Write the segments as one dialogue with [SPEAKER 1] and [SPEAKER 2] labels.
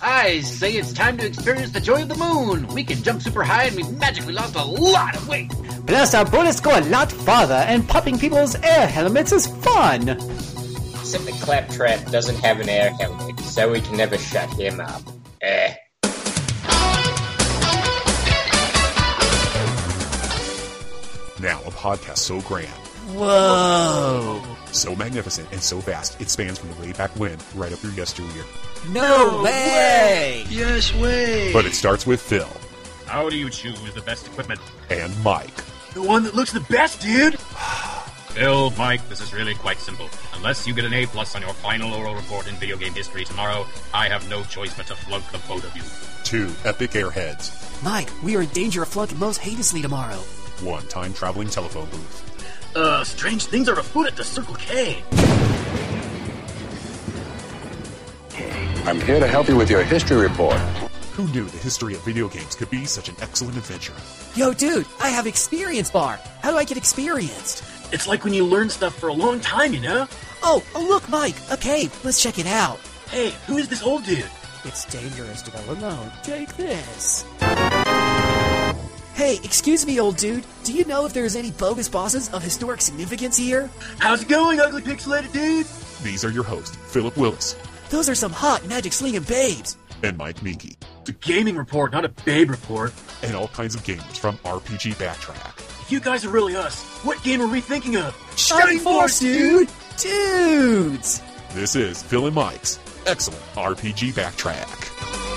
[SPEAKER 1] I say it's time to experience the joy of the moon. We can jump super high and we've magically lost a lot of weight.
[SPEAKER 2] Plus, our bullets go a lot farther, and popping people's air helmets is fun.
[SPEAKER 3] Except the Claptrap doesn't have an air helmet, so we can never shut him up. Eh.
[SPEAKER 4] Now, a podcast so grand,
[SPEAKER 2] Whoa!
[SPEAKER 4] So magnificent, and so vast, it spans from the way back when right up through yesteryear.
[SPEAKER 2] No way!
[SPEAKER 5] Yes way.
[SPEAKER 4] But it starts with Phil
[SPEAKER 6] How do you choose the best equipment?
[SPEAKER 4] and Mike.
[SPEAKER 5] the one that looks the best, dude.
[SPEAKER 6] Phil, Mike, this is really quite simple. Unless you get an A plus on your final oral report in video game history tomorrow, I have no choice but to flunk the both of you.
[SPEAKER 4] Two epic airheads.
[SPEAKER 7] Mike, we are in danger of flunking most heinously tomorrow.
[SPEAKER 4] One time traveling telephone booth.
[SPEAKER 5] Uh, strange things are afoot at the Circle K.
[SPEAKER 8] I'm here to help you with your history report.
[SPEAKER 4] Who knew the history of video games could be such an excellent adventure?
[SPEAKER 7] Yo, dude, I have experience bar. How do I get experienced?
[SPEAKER 5] It's like when you learn stuff for a long time, you know?
[SPEAKER 7] Oh, oh look, Mike, a cave. Let's check it out.
[SPEAKER 5] Hey, who is this old dude?
[SPEAKER 7] It's dangerous to go alone. Take this. Hey, excuse me, old dude. Do you know if there's any bogus bosses of historic significance here?
[SPEAKER 5] How's it going, ugly pixelated dude?
[SPEAKER 4] These are your hosts, Philip Willis
[SPEAKER 7] Those are some hot magic slinging babes.
[SPEAKER 4] and Mike Minky,
[SPEAKER 5] It's a gaming report, not a babe report.
[SPEAKER 4] and all kinds of games from RPG Backtrack.
[SPEAKER 5] If you guys are really us, what game are we thinking of?
[SPEAKER 7] Shining Force, dude! Dudes!
[SPEAKER 4] This is Phil and Mike's excellent RPG Backtrack.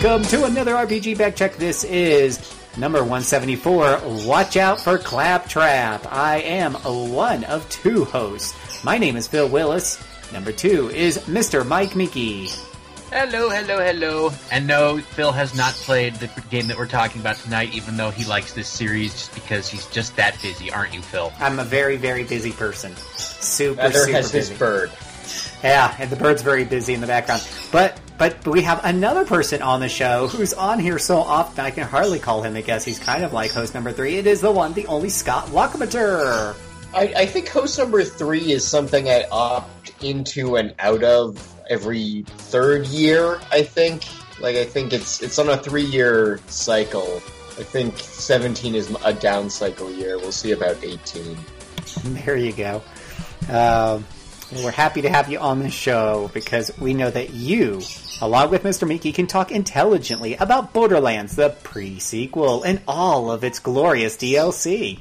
[SPEAKER 2] Welcome to another RPG Backtrack. This is number 174. Watch out for Claptrap. I am one of two hosts. My name is Phil Willis. Number two is Mr. Mike Meeky.
[SPEAKER 1] Hello, hello, hello. And no, Phil has not played the game that we're talking about tonight, even though he likes this series just because he's just that busy, aren't you, Phil?
[SPEAKER 2] I'm a very, very busy person. Super,
[SPEAKER 3] Feather
[SPEAKER 2] super
[SPEAKER 3] has
[SPEAKER 2] busy.
[SPEAKER 3] his bird.
[SPEAKER 2] Yeah, and the bird's very busy in the background. But but we have another person on the show who's on here so often I can hardly call him a guest. He's kind of like host number three. It is the one, the only Scott Lockmeter.
[SPEAKER 3] I, I think host number three is something I opt into and out of every third year. I think, like, I think it's it's on a three year cycle. I think seventeen is a down cycle year. We'll see about eighteen.
[SPEAKER 2] There you go. Um, we're happy to have you on the show because we know that you, along with Mr. Meeky, can talk intelligently about Borderlands, the pre-sequel, and all of its glorious DLC.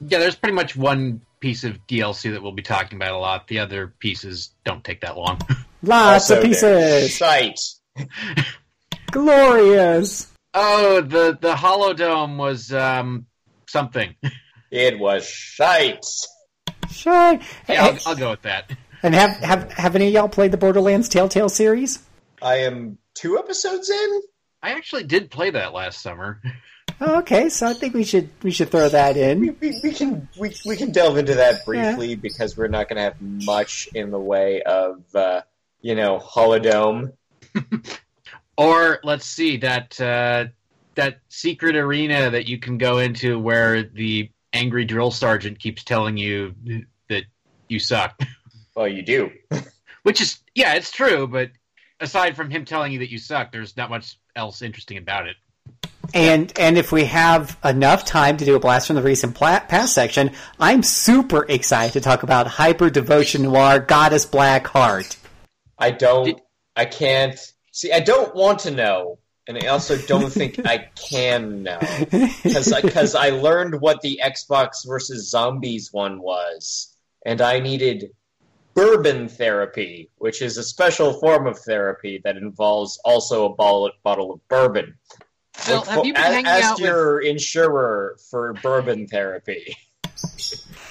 [SPEAKER 1] Yeah, there's pretty much one piece of DLC that we'll be talking about a lot. The other pieces don't take that long.
[SPEAKER 2] Lots
[SPEAKER 3] Also,
[SPEAKER 2] of pieces.
[SPEAKER 3] Shite.
[SPEAKER 2] Glorious.
[SPEAKER 1] oh, the the Holodome was um something.
[SPEAKER 3] It was shite.
[SPEAKER 2] Sure.
[SPEAKER 1] Yeah, I'll, I'll go with that.
[SPEAKER 2] And have have have any of y'all played the Borderlands Telltale series?
[SPEAKER 3] I am two episodes in.
[SPEAKER 1] I actually did play that last summer.
[SPEAKER 2] Oh, okay, so I think we should we should throw that in.
[SPEAKER 3] we, we can we, we can delve into that briefly because we're not going to have much in the way of uh, you know holodome.
[SPEAKER 1] Or let's see that uh, that secret arena that you can go into where the angry drill sergeant keeps telling you that you suck.
[SPEAKER 3] Well, you do.
[SPEAKER 1] Which is yeah, it's true, but aside from him telling you that you suck, there's not much else interesting about it.
[SPEAKER 2] And and if we have enough time to do a blast from the recent pla- past section, I'm super excited to talk about Hyper Devotion Noir Goddess Black Heart.
[SPEAKER 3] I don't.
[SPEAKER 1] Did-
[SPEAKER 3] I can't see. I don't want to know, and I also don't think I can know because I learned what the Xbox versus Zombies one was, and I needed bourbon therapy, which is a special form of therapy that involves also a bottle, bottle of bourbon.
[SPEAKER 1] Phil, have you been
[SPEAKER 3] a-
[SPEAKER 1] hanging
[SPEAKER 3] ask
[SPEAKER 1] out with?
[SPEAKER 3] your insurer for bourbon therapy.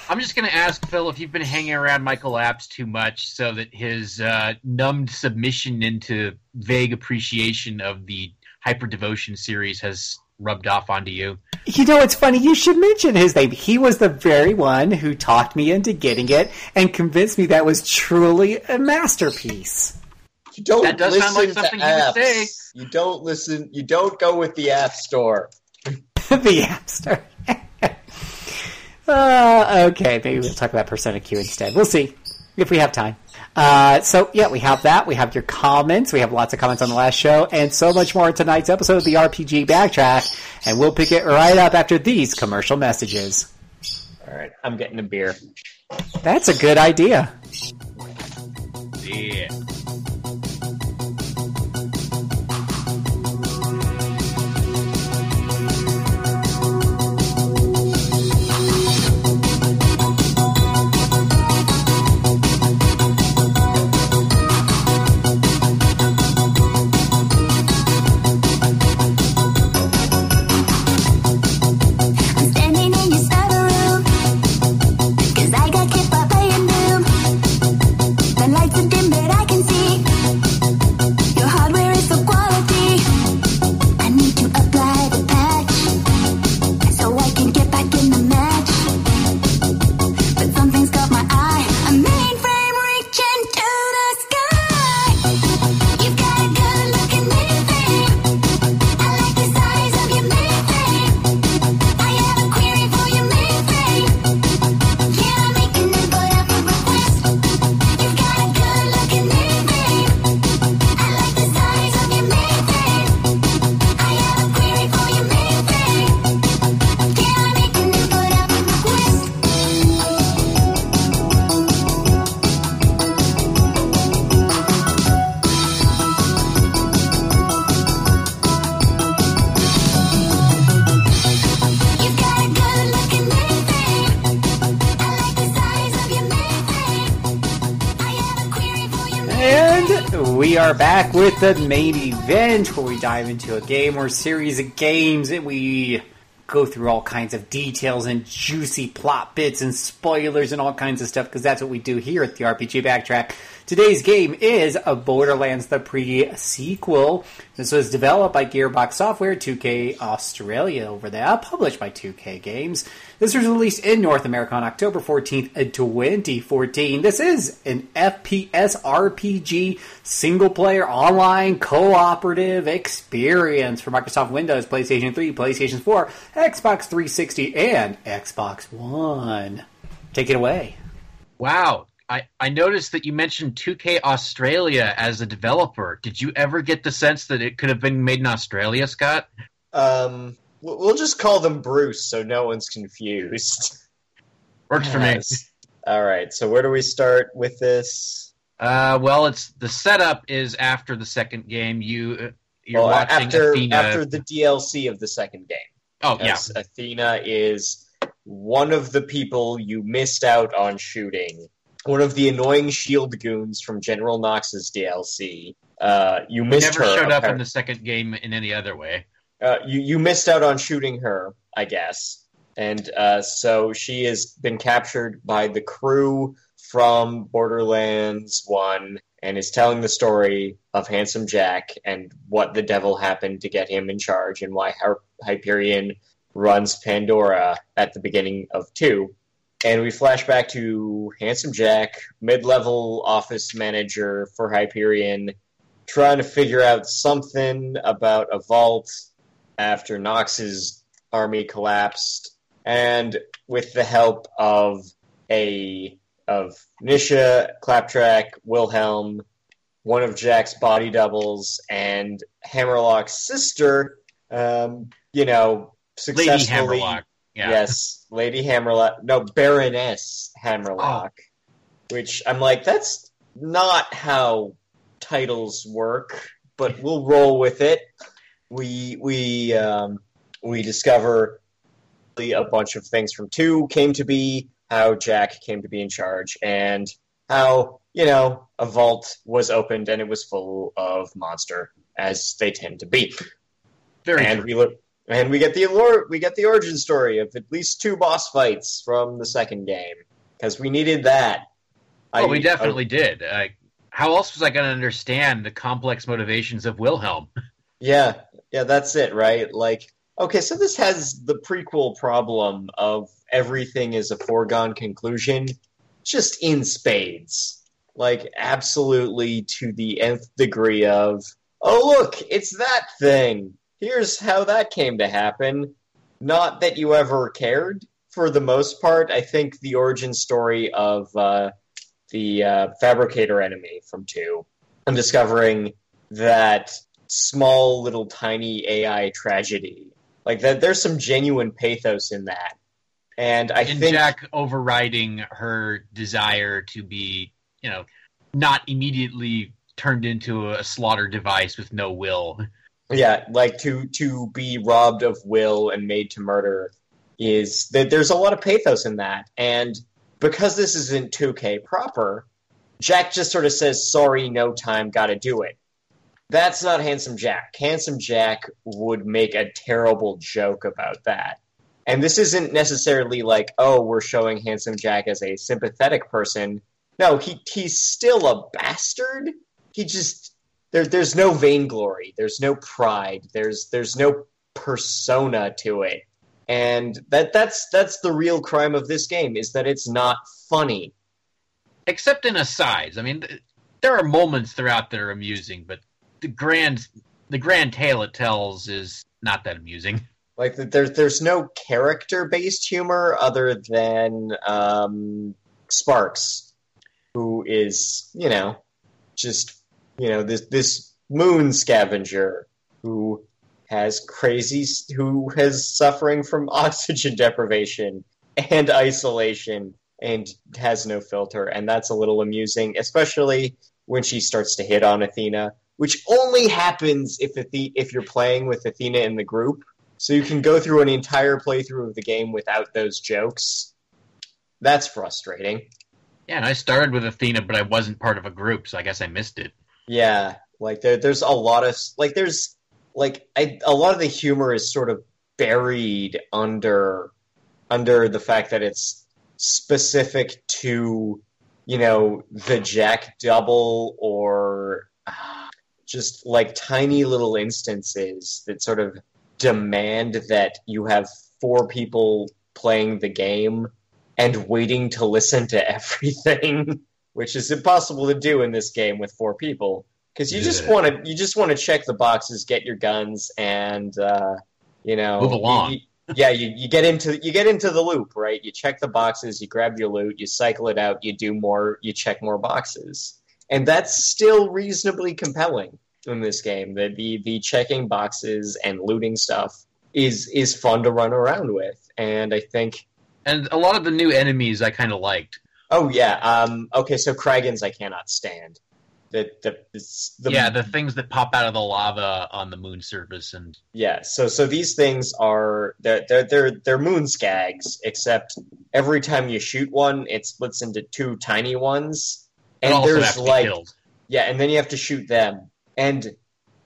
[SPEAKER 1] I'm just going to ask Phil if you've been hanging around Michael Apps too much, so that his uh, numbed submission into vague appreciation of the Hyper Devotion series has rubbed off onto you.
[SPEAKER 2] You know, it's funny. You should mention his name. He was the very one who talked me into getting it and convinced me that was truly a masterpiece.
[SPEAKER 3] You don't
[SPEAKER 1] That does
[SPEAKER 3] listen
[SPEAKER 1] sound like
[SPEAKER 3] to
[SPEAKER 1] something he would
[SPEAKER 3] apps.
[SPEAKER 1] say.
[SPEAKER 3] You don't listen. You don't go with the app store.
[SPEAKER 2] the App Store. uh, okay, maybe we'll talk about Persona Q instead. We'll see if we have time. Uh, so yeah, we have that. We have your comments. We have lots of comments on the last show, and so much more in tonight's episode of the RPG Backtrack. And we'll pick it right up after these commercial messages.
[SPEAKER 3] All right, I'm getting a beer.
[SPEAKER 2] That's a good idea.
[SPEAKER 1] Yeah.
[SPEAKER 9] Are back
[SPEAKER 2] with the main event where we dive into a game or series of games and we go through all kinds of details and juicy plot bits and spoilers and all kinds of stuff because that's what we do here at the RPG Backtrack. Today's game is a Borderlands the pre-sequel. This was developed by Gearbox Software, 2K Australia over there, published by 2K Games. This was released in North America on October 14th, 2014. This is an FPS RPG single player online cooperative experience for Microsoft Windows, PlayStation 3, PlayStation 4, Xbox 360, and Xbox One. Take it away.
[SPEAKER 1] Wow. I, I noticed that you mentioned 2K Australia as a developer. Did you ever get the sense that it could have been made in Australia, Scott?
[SPEAKER 3] Um, we'll just call them Bruce, so no one's confused.
[SPEAKER 1] Works for me.
[SPEAKER 3] All right. So where do we start with this?
[SPEAKER 1] Uh, well, it's the setup is after the second game. You you're
[SPEAKER 3] Well,
[SPEAKER 1] watching
[SPEAKER 3] after
[SPEAKER 1] Athena.
[SPEAKER 3] after the DLC of the second game.
[SPEAKER 1] oh yeah,
[SPEAKER 3] Athena is one of the people you missed out on shooting. One of the annoying shield goons from General Knox's DLC. Uh, you missed her.
[SPEAKER 1] never
[SPEAKER 3] her.
[SPEAKER 1] showed up in the second game in any other way.
[SPEAKER 3] uh, you you missed out on shooting her, I guess, and uh, so she has been captured by the crew from Borderlands One, and is telling the story of Handsome Jack and what the devil happened to get him in charge, and why Hyperion runs Pandora at the beginning of two. And we flash back to Handsome Jack, mid-level office manager for Hyperion, trying to figure out something about a vault after Knox's army collapsed, and with the help of a of Nisha, Claptrap, Wilhelm, one of Jack's body doubles, and Hammerlock's sister, um, you know, successfully
[SPEAKER 1] Hammerlock. Yeah.
[SPEAKER 3] Yes, Lady Hammerlock. No, Baroness Hammerlock. Which I'm like, that's not how titles work, but we'll roll with it. We we um, we discover a bunch of things from two came to be, how Jack came to be in charge, and how you know a vault was opened and it was full of monster, as they tend to be
[SPEAKER 1] Very
[SPEAKER 3] and
[SPEAKER 1] true.
[SPEAKER 3] we look and we get the allure, we get the origin story of at least two boss fights from the second game because we needed that.
[SPEAKER 1] Well, we definitely did. Uh, how else was I going to understand the complex motivations of Wilhelm?
[SPEAKER 3] yeah, yeah, that's it, right? Like Okay, so this has the prequel problem of everything is a foregone conclusion, just in spades. Like, absolutely to the nth degree of, oh, look, it's that thing. Here's how that came to happen. Not that you ever cared, for the most part. I think the origin story of uh, the uh, fabricator enemy from 2, and discovering that small, little, tiny AI tragedy. Like, that, there's some genuine pathos in that. And I
[SPEAKER 1] and
[SPEAKER 3] think.
[SPEAKER 1] Jack overriding her desire to be, you know, not immediately turned into a slaughter device with no will.
[SPEAKER 3] Yeah, like to to be robbed of will and made to murder is that there's a lot of pathos in that, and because this isn't 2K proper, Jack just sort of says, "Sorry, no time, got to do it." That's not handsome Jack. Handsome Jack would make a terrible joke about that. And this isn't necessarily like, oh, we're showing handsome Jack as a sympathetic person. No, he he's still a bastard. He just there, there's no vainglory, there's no pride, there's there's no persona to it, and that that's that's the real crime of this game is that it's not funny.
[SPEAKER 1] Except in asides. I mean, there are moments throughout that are amusing, but the grand the grand tale it tells is not that amusing.
[SPEAKER 3] Like there's there's no character based humor other than um, Sparks, who is you know just you know this this moon scavenger who has crazy who has suffering from oxygen deprivation and isolation and has no filter. And that's a little amusing especially when she starts to hit on Athena which only happens if Athe- if you're playing with Athena in the group. So you can go through an entire playthrough of the game without those jokes. That's frustrating.
[SPEAKER 1] Yeah, and I started with Athena, but I wasn't part of a group, so I guess I missed it.
[SPEAKER 3] Yeah, like there, there's a lot of like there's like I, a lot of the humor is sort of buried under under the fact that it's specific to you know the Jack Double or just like tiny little instances that sort of demand that you have four people playing the game and waiting to listen to everything which is impossible to do in this game with four people because you just want to you just want to check the boxes, get your guns, and uh, you know
[SPEAKER 1] Move along.
[SPEAKER 3] you- you- yeah, you, you get into you get into the loop, right? You check the boxes, you grab your loot, you cycle it out, you do more, you check more boxes, and that's still reasonably compelling in this game. The the, the checking boxes and looting stuff is is fun to run around with, and I think
[SPEAKER 1] And a lot of the new enemies I kind of liked.
[SPEAKER 3] Oh yeah. Um, okay, so Kraggons I cannot stand. The the, the
[SPEAKER 1] yeah, the things that pop out of the lava on the moon surface, and
[SPEAKER 3] yeah. So so these things are they're they're they're, they're moon skags, except every time you shoot one, it splits into two tiny ones,
[SPEAKER 1] and
[SPEAKER 3] and
[SPEAKER 1] also have
[SPEAKER 3] there's like yeah, and then you have to shoot them, and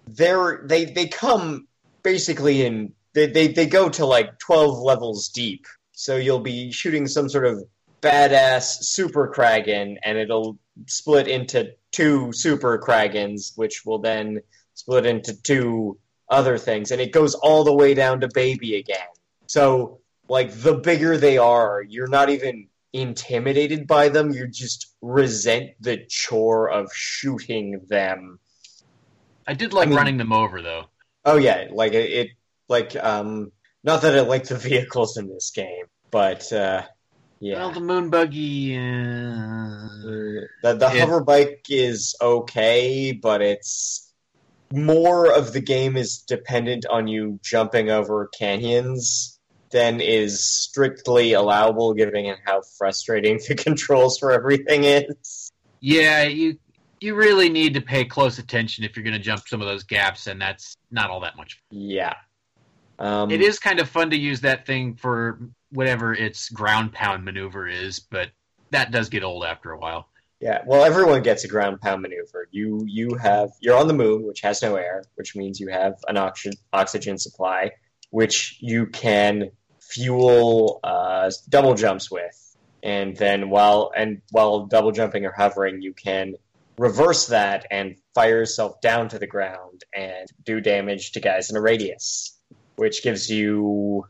[SPEAKER 3] they're they they come basically in they they they go to like twelve levels deep. So you'll be shooting some sort of badass super Kraggon, and it'll split into two super Kraggons, which will then split into two other things, and it goes all the way down to baby again. So like the bigger they are, you're not even intimidated by them. You just resent the chore of shooting them.
[SPEAKER 1] I did like
[SPEAKER 3] I mean-
[SPEAKER 1] running them over though.
[SPEAKER 3] Oh yeah, like it, it like um not that I like the vehicles in this game, but uh yeah.
[SPEAKER 1] Well, the moon buggy. Uh...
[SPEAKER 3] the the hover bike is okay, but it's more of the game is dependent on you jumping over canyons than is strictly allowable given how frustrating the controls for everything is.
[SPEAKER 1] Yeah, you you really need to pay close attention if you're going to jump some of those gaps, and that's not all that much.
[SPEAKER 3] Yeah. Um,
[SPEAKER 1] It is kind of fun to use that thing for whatever its ground pound maneuver is, but that does get old after a while.
[SPEAKER 3] Yeah, well, everyone gets a ground pound maneuver. You you have you're on the moon, which has no air, which means you have an oxygen oxygen supply, which you can fuel uh, double jumps with, and then while and while double jumping or hovering, you can reverse that and fire yourself down to the ground and do damage to guys in a radius, which gives you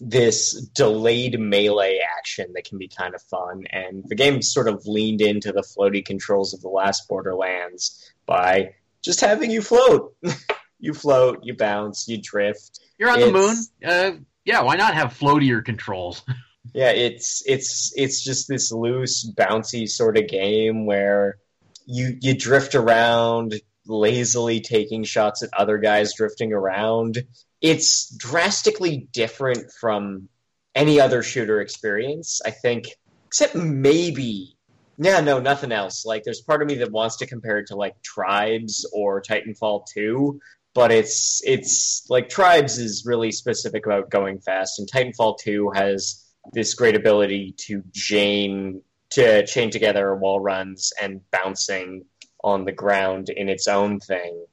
[SPEAKER 3] this delayed melee action that can be kind of fun. And the game sort of leaned into the floaty controls of the last Borderlands by just having you float. you float, you bounce, you drift.
[SPEAKER 1] You're on the moon. Uh, yeah, why not have floatier controls?
[SPEAKER 3] Yeah, it's it's it's just this loose, bouncy sort of game where you you drift around lazily taking shots at other guys drifting around. It's drastically different from any other shooter experience, I think, except maybe yeah, no, nothing else. Like there's part of me that wants to compare it to like Tribes or Titanfall 2, but it's it's like Tribes is really specific about going fast and Titanfall 2 has this great ability to chain to chain together wall runs and bouncing on the ground in its own thing.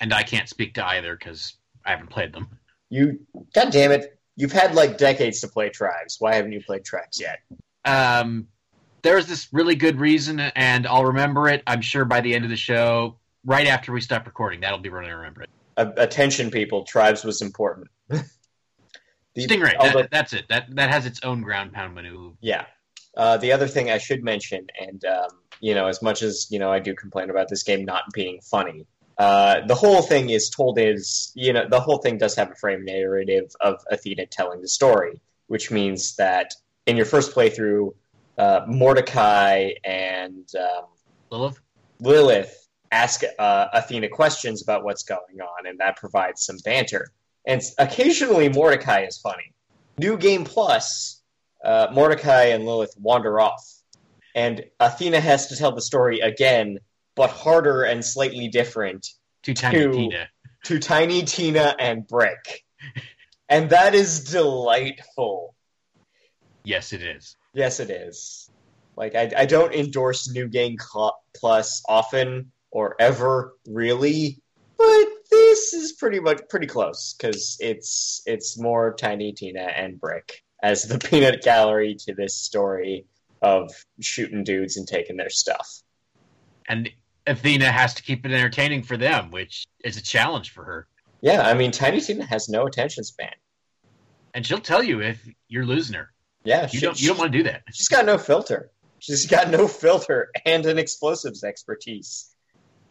[SPEAKER 1] And I can't speak to either because I haven't played them.
[SPEAKER 3] You, god damn it, you've had like decades to play Tribes. Why haven't you played Tribes yet?
[SPEAKER 1] Um, there's this really good reason, and I'll remember it. I'm sure by the end of the show, right after we stop recording, that'll be when I remember it.
[SPEAKER 3] Uh, attention, people, Tribes was important. The-
[SPEAKER 1] Stingray. That, that's it. That that has its own ground pound menu.
[SPEAKER 3] Yeah. Uh, the other thing I should mention, and um, you know, as much as you know, I do complain about this game not being funny. Uh, the whole thing is told as you know, the whole thing does have a frame narrative of Athena telling the story, which means that in your first playthrough, uh, Mordecai and um,
[SPEAKER 1] Lilith.
[SPEAKER 3] Lilith ask uh, Athena questions about what's going on, and that provides some banter. And occasionally, Mordecai is funny. New Game Plus, uh, Mordecai and Lilith wander off, and Athena has to tell the story again, but harder and slightly different
[SPEAKER 1] To Tiny
[SPEAKER 3] To-
[SPEAKER 1] Tina.
[SPEAKER 3] to Tiny Tina and Brick. And that is delightful.
[SPEAKER 1] Yes, it is.
[SPEAKER 3] Yes, it is. Like I, I don't endorse New Game Plus often or ever, really, but this is pretty much pretty close because it's it's more Tiny Tina and Brick as the peanut gallery to this story of shooting dudes and taking their stuff.
[SPEAKER 1] And Athena has to keep it entertaining for them, which is a challenge for her.
[SPEAKER 3] Yeah, I mean Tiny Tina has no attention span.
[SPEAKER 1] And she'll tell you if you're losing her.
[SPEAKER 3] Yeah,
[SPEAKER 1] You
[SPEAKER 3] she-
[SPEAKER 1] don't. You don't want to do that.
[SPEAKER 3] She's got no filter. She's got no filter and an explosives expertise.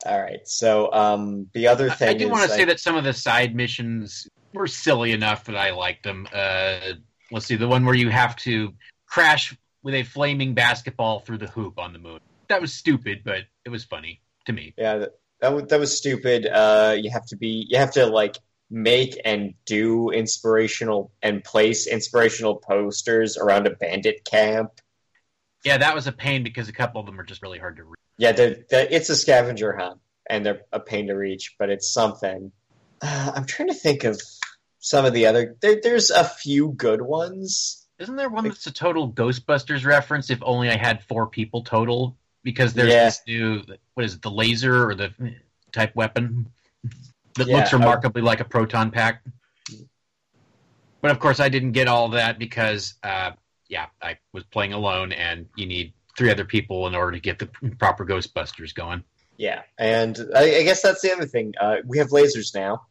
[SPEAKER 3] All right, so um, the other thing
[SPEAKER 1] I do want to
[SPEAKER 3] I-
[SPEAKER 1] say that some of the side missions were silly enough that I liked them. Uh, let's see, the one where you have to crash with a flaming basketball through the hoop on the moon. That was stupid, but it was funny to me.
[SPEAKER 3] Yeah, that that was, that was stupid. Uh, you have to be, you have to like make and do inspirational and place inspirational posters around a bandit camp.
[SPEAKER 1] Yeah, that was a pain because a couple of them are just really hard to read.
[SPEAKER 3] Yeah, they're, they're, it's a scavenger hunt, and they're a pain to reach, but it's something. Uh, I'm trying to think of some of the other. There, there's a few good ones.
[SPEAKER 1] Isn't there one that's a total Ghostbusters reference? If only I had four people total, because there's
[SPEAKER 3] Yeah.
[SPEAKER 1] this new what is it, the laser or the type weapon that
[SPEAKER 3] Yeah,
[SPEAKER 1] looks remarkably like a proton pack. But of course, I didn't get all that because, uh, yeah, I was playing alone, and you need three other people in order to get the proper Ghostbusters going.
[SPEAKER 3] Yeah, and I, I guess that's the other thing. Uh, we have lasers now,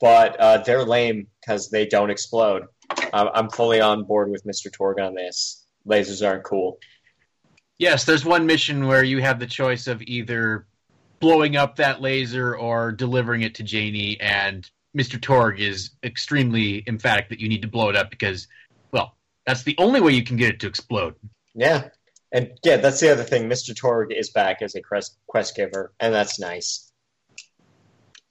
[SPEAKER 3] but uh, they're lame because they don't explode. I'm fully on board with Mr. Torgue on this. Lasers aren't cool.
[SPEAKER 1] Yes, there's one mission where you have the choice of either blowing up that laser or delivering it to Janey, and Mr. Torgue is extremely emphatic that you need to blow it up because, well, that's the only way you can get it to explode.
[SPEAKER 3] Yeah, and yeah, that's the other thing. Mr. Torgue is back as a quest, quest giver, and that's nice.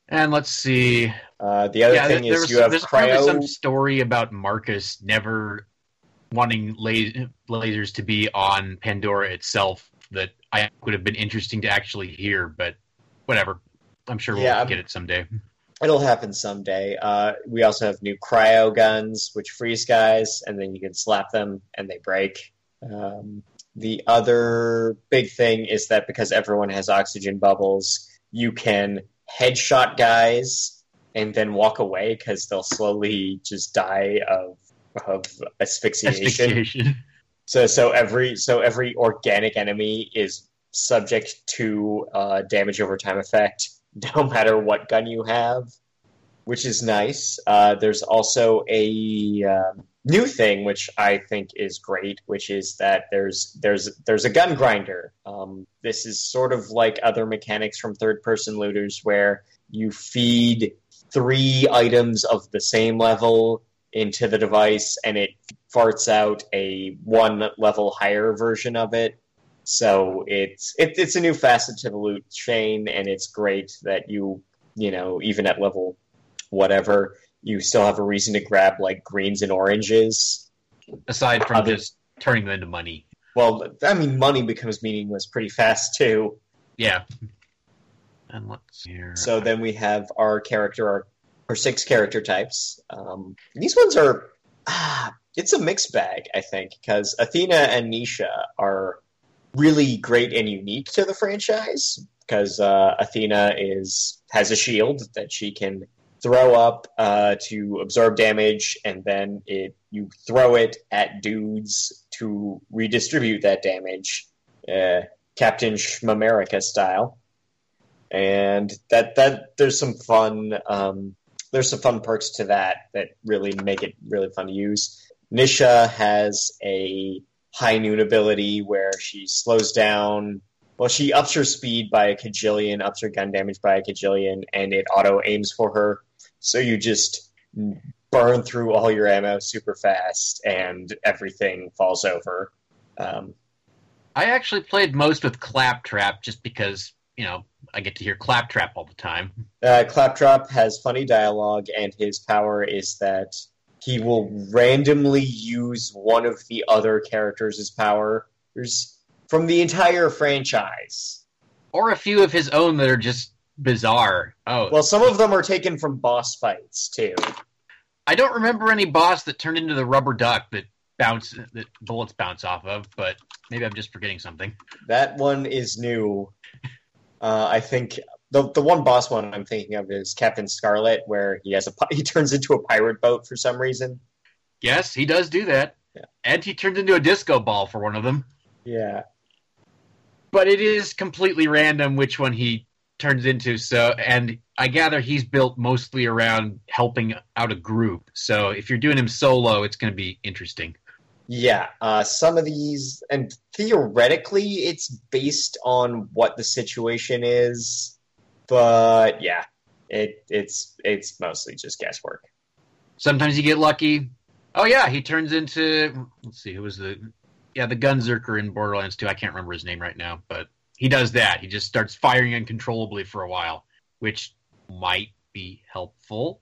[SPEAKER 1] And let's see.
[SPEAKER 3] Uh, the other
[SPEAKER 1] yeah,
[SPEAKER 3] thing
[SPEAKER 1] there
[SPEAKER 3] is
[SPEAKER 1] was,
[SPEAKER 3] you have
[SPEAKER 1] there's probably some story about Marcus never wanting la- lasers to be on Pandora itself that I would have been interesting to actually hear, but whatever. I'm sure we'll
[SPEAKER 3] Yeah,
[SPEAKER 1] get it someday.
[SPEAKER 3] It'll happen someday. Uh, we also have new cryo guns, which freeze guys, and then you can slap them and they break. Um, the other big thing is that because everyone has oxygen bubbles, you can headshot guys and then walk away because they'll slowly just die of of asphyxiation.
[SPEAKER 1] Asphyxiation.
[SPEAKER 3] So so every so every organic enemy is subject to uh, damage over time effect, no matter what gun you have. which is nice. Uh, there's also a um new thing which I think is great, which is that there's there's there's a gun grinder. Um, this is sort of like other mechanics from third person looters where you feed three items of the same level into the device and it farts out a one level higher version of it. So it's it, it's a new facet to the loot chain, and it's great that you you know even at level whatever you still have a reason to grab like greens and oranges.
[SPEAKER 1] Aside from
[SPEAKER 3] Other-
[SPEAKER 1] just turning them into money.
[SPEAKER 3] Well, I mean, money becomes meaningless pretty fast too.
[SPEAKER 1] Yeah. And let's see here.
[SPEAKER 3] So then we have our character, our, our six character types. Um, these ones are, ah, it's a mixed bag, I think, because Athena and Nisha are really great and unique to the franchise. Because uh, Athena is has a shield that she can throw up uh, to absorb damage, and then it you throw it at dudes to redistribute that damage, uh, Captain Schmamerica style and that that there's some fun um, there's some fun perks to that that really make it really fun to use. Nisha has a high noon ability where she slows down. Well, she ups her speed by a cajillion, ups her gun damage by a cajillion, and it auto aims for her. So you just burn through all your ammo super fast, and everything falls over. Um,
[SPEAKER 1] I actually played most with Claptrap just because, you know, I get to hear Claptrap all the time.
[SPEAKER 3] Uh, Claptrap has funny dialogue, and his power is that he will randomly use one of the other characters' powers from the entire franchise.
[SPEAKER 1] Or a few of his own that are just bizarre. Oh,
[SPEAKER 3] Well, some of them are taken from boss fights too.
[SPEAKER 1] I don't remember any boss that turned into the rubber duck that bounce that bullets bounce off of, but maybe I'm just forgetting something.
[SPEAKER 3] That one is new. Uh, I think the the one boss one I'm thinking of is Captain Scarlett, where he has a he turns into a pirate boat for some reason.
[SPEAKER 1] Yes, he does do that.
[SPEAKER 3] Yeah.
[SPEAKER 1] And he turns into a disco ball for one of them.
[SPEAKER 3] Yeah,
[SPEAKER 1] But it is completely random which one he turns into. So, and I gather he's built mostly around helping out a group. So, if you're doing him solo, it's going to be interesting.
[SPEAKER 3] Yeah, uh, some of these, and theoretically, it's based on what the situation is, but yeah, it it's it's mostly just guesswork.
[SPEAKER 1] Sometimes you get lucky. Oh yeah, he turns into let's see, who was the yeah the Gunzerker in Borderlands 2. I can't remember his name right now, but he does that. He just starts firing uncontrollably for a while, which might be helpful.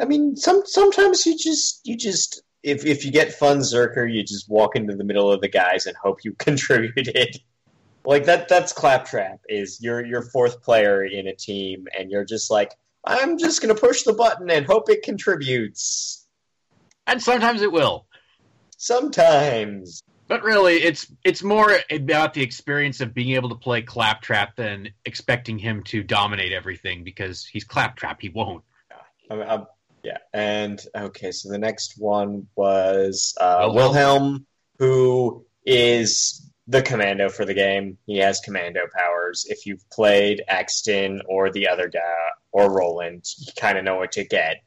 [SPEAKER 3] I mean, some sometimes you just you just if if you get Funzerker, you just walk into the middle of the guys and hope you contributed. Like that that's claptrap is you're your fourth player in a team and you're just like I'm just gonna push the button and hope it contributes.
[SPEAKER 1] And sometimes it will.
[SPEAKER 3] Sometimes.
[SPEAKER 1] But really, it's it's more about the experience of being able to play Claptrap than expecting him to dominate everything because he's Claptrap. He won't.
[SPEAKER 3] I'm, I'm, yeah, and okay, so the next one was uh,
[SPEAKER 1] Wilhelm.
[SPEAKER 3] Wilhelm, who is the commando for the game. He has commando powers. If you've played Axton or the other guy or Roland, you kind of know what to get.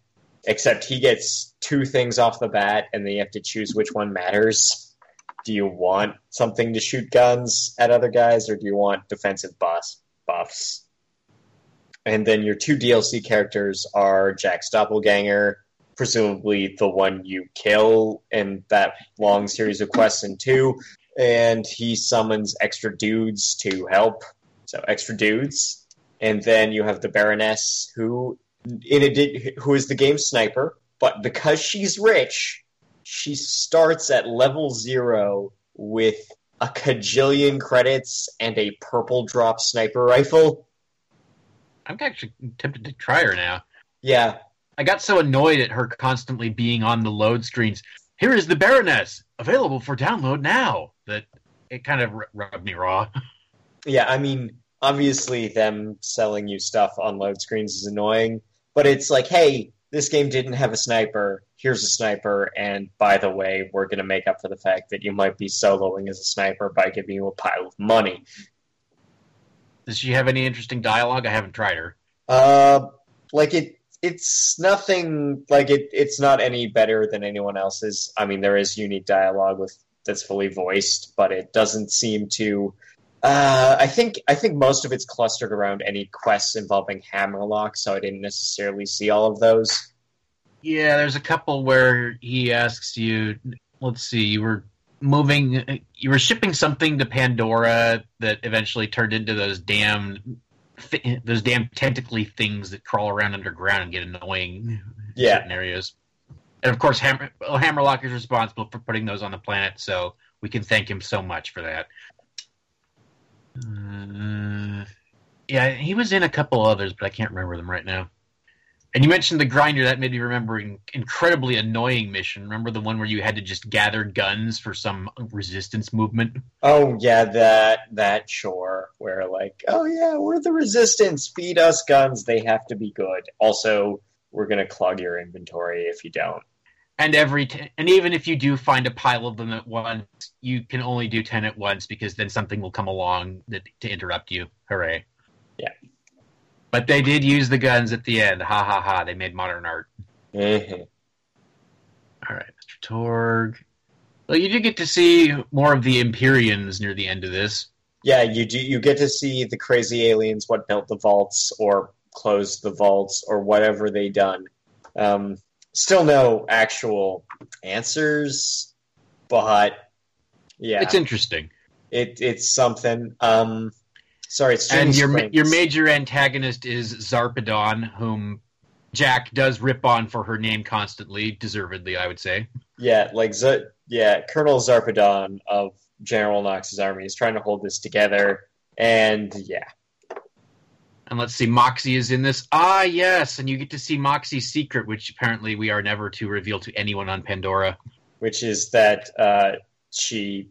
[SPEAKER 3] Except he gets two things off the bat, and then you have to choose which one matters. Do you want something to shoot guns at other guys, or do you want defensive boss buffs? And then your two DLC characters are Jack's doppelganger, presumably the one you kill in that long series of quests in two, and he summons extra dudes to help. So extra dudes. And then you have the Baroness, who in a, who is the game sniper, but because she's rich, she starts at level zero with a cajillion credits and a purple drop sniper rifle.
[SPEAKER 1] I'm actually tempted to try her now.
[SPEAKER 3] Yeah,
[SPEAKER 1] I got so annoyed at her constantly being on the load screens. Here is the Baroness, available for download now. That it kind of r- rubbed me raw.
[SPEAKER 3] Yeah, I mean, obviously, them selling you stuff on load screens is annoying, but it's like, hey, this game didn't have a sniper. Here's a sniper, and by the way, we're going to make up for the fact that you might be soloing as a sniper by giving you a pile of money.
[SPEAKER 1] Does she have any interesting dialogue? I haven't tried her.
[SPEAKER 3] Uh, like it it's nothing like it. It's not any better than anyone else's. I mean, there is unique dialogue with that's fully voiced, but it doesn't seem to. Uh, I think I think most of it's clustered around any quests involving Hammerlock, so I didn't necessarily see all of those.
[SPEAKER 1] Yeah, there's a couple where he asks you. Let's see, you were moving, you were shipping something to Pandora that eventually turned into those damn, those damn tentacly things that crawl around underground and get annoying.
[SPEAKER 3] Yeah.
[SPEAKER 1] certain areas. And of course, Hammer, Hammerlock is responsible for putting those on the planet, so we can thank him so much for that. Uh, yeah, he was in a couple others, but I can't remember them right now. And you mentioned the grinder. That made me remember an incredibly annoying mission. Remember the one where you had to just gather guns for some resistance movement?
[SPEAKER 3] Oh yeah, that that sure. Where like, oh yeah, we're the resistance. Feed us guns. They have to be good. Also, we're gonna clog your inventory if you don't.
[SPEAKER 1] And every t- and even if you do find a pile of them at once, you can only do ten at once because then something will come along that, to interrupt you. Hooray!
[SPEAKER 3] Yeah.
[SPEAKER 1] But they did use the guns at the end. Ha ha ha! They made modern art.
[SPEAKER 3] Mhm.
[SPEAKER 1] All right, Mr. Torgue. Well, you do get to see more of the Empyreans near the end of this.
[SPEAKER 3] Yeah, you do. You get to see the crazy aliens, what built the vaults or closed the vaults or whatever they done. Um, still no actual answers, but yeah,
[SPEAKER 1] It's interesting.
[SPEAKER 3] it it's something. Um, sorry, it's
[SPEAKER 1] and your
[SPEAKER 3] Springs.
[SPEAKER 1] your major antagonist is Zarpedon, whom Jack does rip on for her name constantly, deservedly, I would say.
[SPEAKER 3] Yeah, like Z- yeah, Colonel Zarpedon of General Knox's army is trying to hold this together, and yeah,
[SPEAKER 1] And let's see, Moxxi is in this. Ah, yes, and you get to see Moxxi's secret, which apparently we are never to reveal to anyone on Pandora.
[SPEAKER 3] which is that uh, she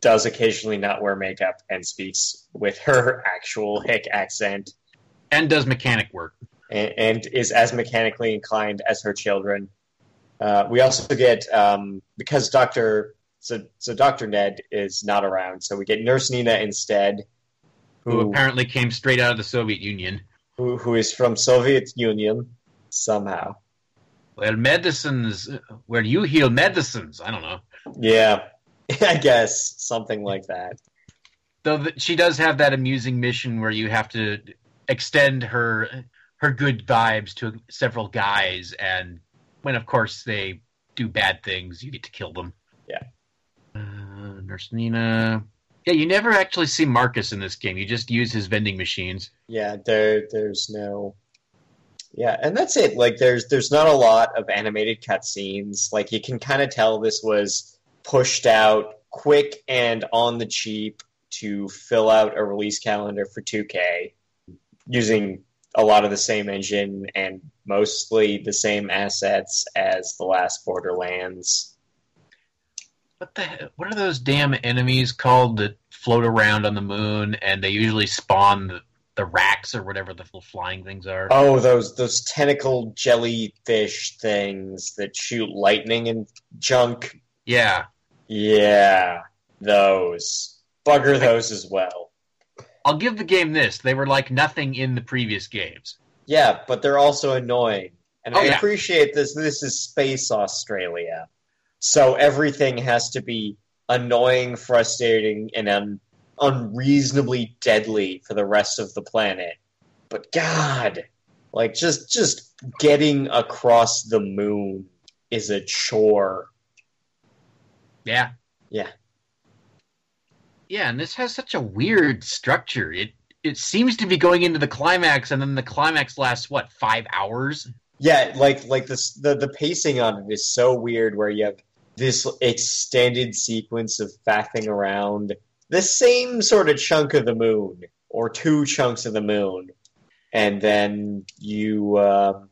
[SPEAKER 3] does occasionally not wear makeup and speaks with her actual hick accent,
[SPEAKER 1] And does mechanic work.
[SPEAKER 3] and, and is as mechanically inclined as her children. Uh, we also get um, because Doctor so so Doctor Ned is not around, so we get Nurse Nina instead,
[SPEAKER 1] Who
[SPEAKER 3] who
[SPEAKER 1] apparently came straight out of the Soviet Union.
[SPEAKER 3] who, who is from Soviet Union somehow.
[SPEAKER 1] Well, medicines. Where you heal medicines. I don't know.
[SPEAKER 3] Yeah, I guess something like that.
[SPEAKER 1] Though th- she does have that amusing mission where you have to extend her her good vibes to several guys, and when, of course, they do bad things, you get to kill them.
[SPEAKER 3] Yeah.
[SPEAKER 1] Uh, Nurse Nina. Yeah, you never actually see Marcus in this game. You just use his vending machines.
[SPEAKER 3] Yeah, there there's no Yeah, and that's it. Like there's there's not a lot of animated cutscenes. Like you can kind of tell this was pushed out quick and on the cheap to fill out a release calendar for 2K using a lot of the same engine and mostly the same assets as the last Borderlands.
[SPEAKER 1] What the? he- What are those damn enemies called that float around on the moon and they usually spawn the, the racks or whatever the flying things are?
[SPEAKER 3] Oh, those those tentacle jellyfish things that shoot lightning and junk.
[SPEAKER 1] Yeah.
[SPEAKER 3] Yeah, those. Bugger those as well.
[SPEAKER 1] I'll give the game this. They were like nothing in the previous games.
[SPEAKER 3] Yeah, but they're also annoying. And
[SPEAKER 1] Oh,
[SPEAKER 3] I
[SPEAKER 1] yeah.
[SPEAKER 3] appreciate this. This is Space Australia. So everything has to be annoying, frustrating, and un- unreasonably deadly for the rest of the planet. But God, like just just getting across the moon is a chore.
[SPEAKER 1] Yeah.
[SPEAKER 3] Yeah.
[SPEAKER 1] Yeah, and this has such a weird structure. It it seems to be going into the climax and then the climax lasts what, 5 hours?
[SPEAKER 3] Yeah, like like this the the pacing on it is so weird where you have this extended sequence of faffing around the same sort of chunk of the moon or two chunks of the moon and then you um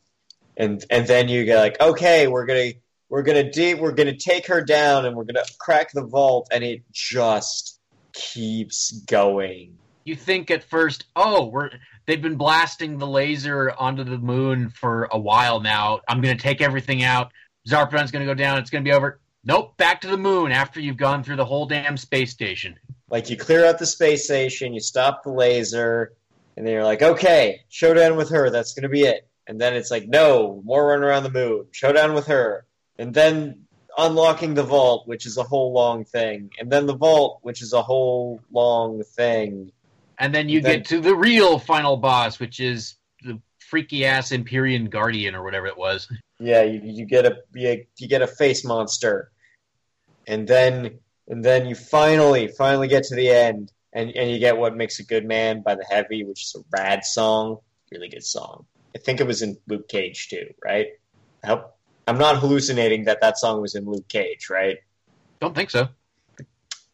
[SPEAKER 3] and and then you get like okay we're gonna we're gonna de- we're gonna take her down and we're gonna crack the vault and it just keeps going
[SPEAKER 1] You think at first, "Oh, we're they've been blasting the laser onto the moon for a while now. I'm to take everything out. Zarpedon's going to go down. It's to be over." Nope, back to the moon after you've gone through the whole damn space station.
[SPEAKER 3] Like you clear out the space station, you stop the laser, and then you're like, okay, showdown with her. That's gonna be it. and then it's like no more run around the moon, showdown with her, and then unlocking the vault, which is a whole long thing, and then the vault, which is a whole long thing.
[SPEAKER 1] And then you
[SPEAKER 3] Then-
[SPEAKER 1] get to the real final boss, which is freaky ass Empyrean Guardian or whatever it was.
[SPEAKER 3] Yeah, you, you get a you, you get a face monster, and then and then you finally finally get to the end, and and you get what makes a good man by the Heavy, which is a rad song, really good song. I think it was in Luke Cage too, right? I hope I'm not hallucinating that that song was in Luke Cage, right?
[SPEAKER 1] Don't think so.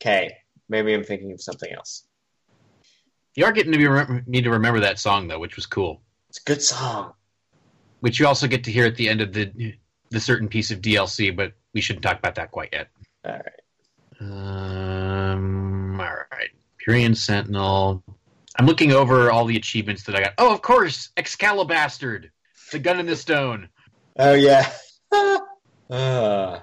[SPEAKER 3] Okay, maybe I'm thinking of something else.
[SPEAKER 1] You are getting to be me to remember that song though, which was cool.
[SPEAKER 3] It's a good song.
[SPEAKER 1] Which you also get to hear at the end of the the certain piece of DLC, but we shouldn't talk about that quite yet.
[SPEAKER 3] All right.
[SPEAKER 1] Um, all right, Empyrean Sentinel. I'm looking over all the achievements that I got. Oh, of course, Excalibastard, the gun in the stone.
[SPEAKER 3] Oh yeah. uh,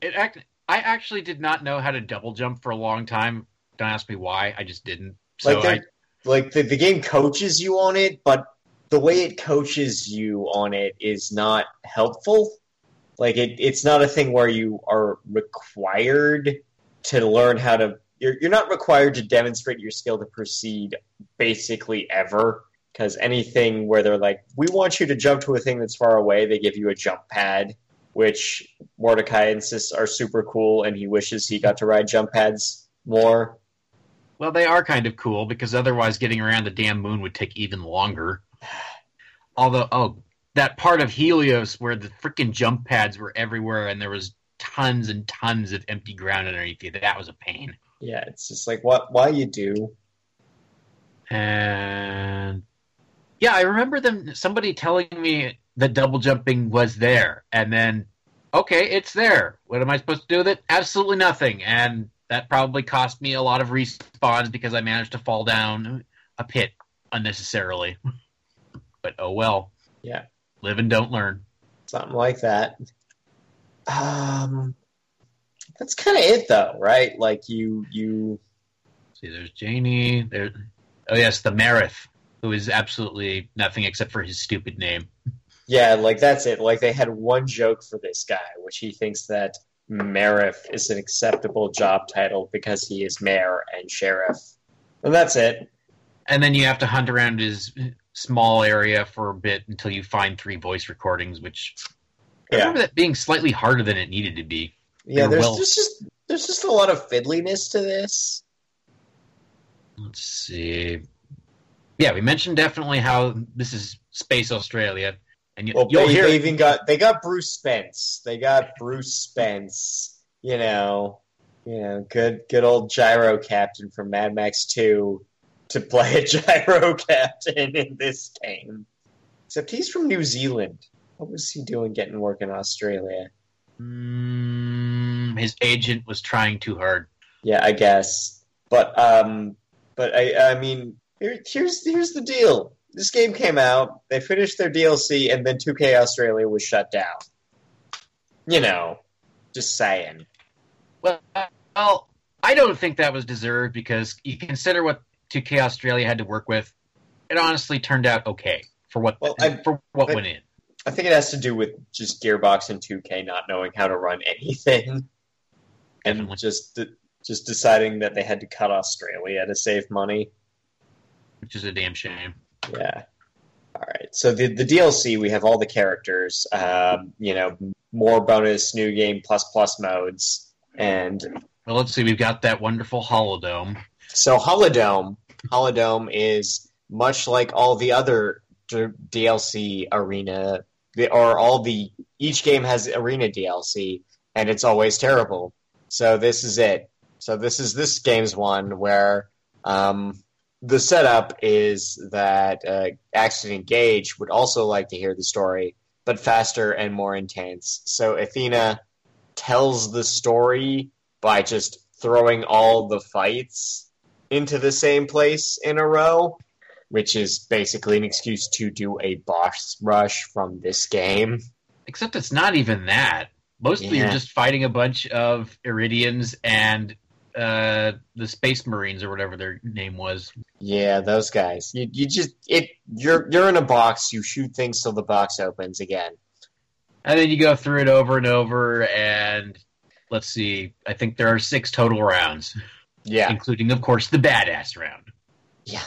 [SPEAKER 1] It act- I actually did not know how to double jump for a long time. Don't ask me why. I just didn't. So
[SPEAKER 3] like
[SPEAKER 1] I,
[SPEAKER 3] they're- like the, the game coaches you on it, but the way it coaches you on it is not helpful. Like it, it's not a thing where you are required to learn how to. You're, you're not required to demonstrate your skill to proceed basically ever. Because anything where they're like, we want you to jump to a thing that's far away, they give you a jump pad, which Mordecai insists are super cool, and he wishes he got to ride jump pads more.
[SPEAKER 1] Well, they are kind of cool because otherwise getting around the damn moon would take even longer. Although, oh, that part of Helios where the freaking jump pads were everywhere and there was tons and tons of empty ground underneath you, that was a pain.
[SPEAKER 3] Yeah, it's just like what why you do.
[SPEAKER 1] And yeah, I remember them somebody telling me that double jumping was there, and then okay, it's there. What am I supposed to do with it? Absolutely nothing. And that probably cost me a lot of respawns because I managed to fall down a pit unnecessarily. but oh well.
[SPEAKER 3] Yeah.
[SPEAKER 1] Live and don't learn.
[SPEAKER 3] Something like that. Um that's kind of it though, right? Like you you
[SPEAKER 1] See, there's Janey. There. Oh yes, the Meriff, who is absolutely nothing except for his stupid name.
[SPEAKER 3] yeah, like that's it. Like they had one joke for this guy, which he thinks that Meriff is an acceptable job title because he is mayor and sheriff. And that's it.
[SPEAKER 1] And then you have to hunt around his small area for a bit until you find three voice recordings, which I
[SPEAKER 3] Yeah.
[SPEAKER 1] remember that being slightly harder than it needed to be.
[SPEAKER 3] Yeah, there's,
[SPEAKER 1] well-
[SPEAKER 3] there's just there's just a lot of fiddliness to this.
[SPEAKER 1] Let's see. Yeah, we mentioned definitely how this is Space Australia, and you,
[SPEAKER 3] Well, they,
[SPEAKER 1] hear
[SPEAKER 3] they even got they got Bruce Spence. They got Bruce Spence. You know, you know, good good old gyro captain from Mad Max Two to play a gyro captain in this game. Except he's from New Zealand. What was he doing getting work in Australia?
[SPEAKER 1] Mm, his agent was trying too hard.
[SPEAKER 3] Yeah, I guess. But um, but I I mean, here, here's here's the deal. This game came out. They finished their DLC, and then 2K Australia was shut down. You know, just saying.
[SPEAKER 1] Well, I don't think that was deserved because you consider what 2K Australia had to work with. It honestly turned out okay for what
[SPEAKER 3] Well, I-
[SPEAKER 1] for what
[SPEAKER 3] I-
[SPEAKER 1] went in.
[SPEAKER 3] I think it has to do with just Gearbox and 2K not knowing how to run anything, and
[SPEAKER 1] Definitely.
[SPEAKER 3] just just deciding that they had to cut Australia to save money.
[SPEAKER 1] which is a damn shame.
[SPEAKER 3] Yeah. All right. So the the DLC we have all the characters. Um, you know, more bonus new game plus plus modes, and
[SPEAKER 1] Well, let's see. We've got that wonderful holodome.
[SPEAKER 3] so Holodome. Holodome is much like all the other d- DLC arena, or all the each game has arena DLC, and it's always terrible. So this is it. So this is this game's one where um, the setup is that uh, Axton and Gaige would also like to hear the story, but faster and more intense. So Athena tells the story by just throwing all the fights into the same place in a row, which is basically an excuse to do a boss rush from this game.
[SPEAKER 1] Except it's not even that. Mostly you're just fighting a bunch of Eridians and uh, the Space Marines or whatever their name was.
[SPEAKER 3] Yeah, those guys. You you just it you're you're in a box. You shoot things till the box opens again.
[SPEAKER 1] And then you go through it over and over, and let's see, I think there are six total rounds,
[SPEAKER 3] Yeah,
[SPEAKER 1] including, of course, the badass round.
[SPEAKER 3] yeah.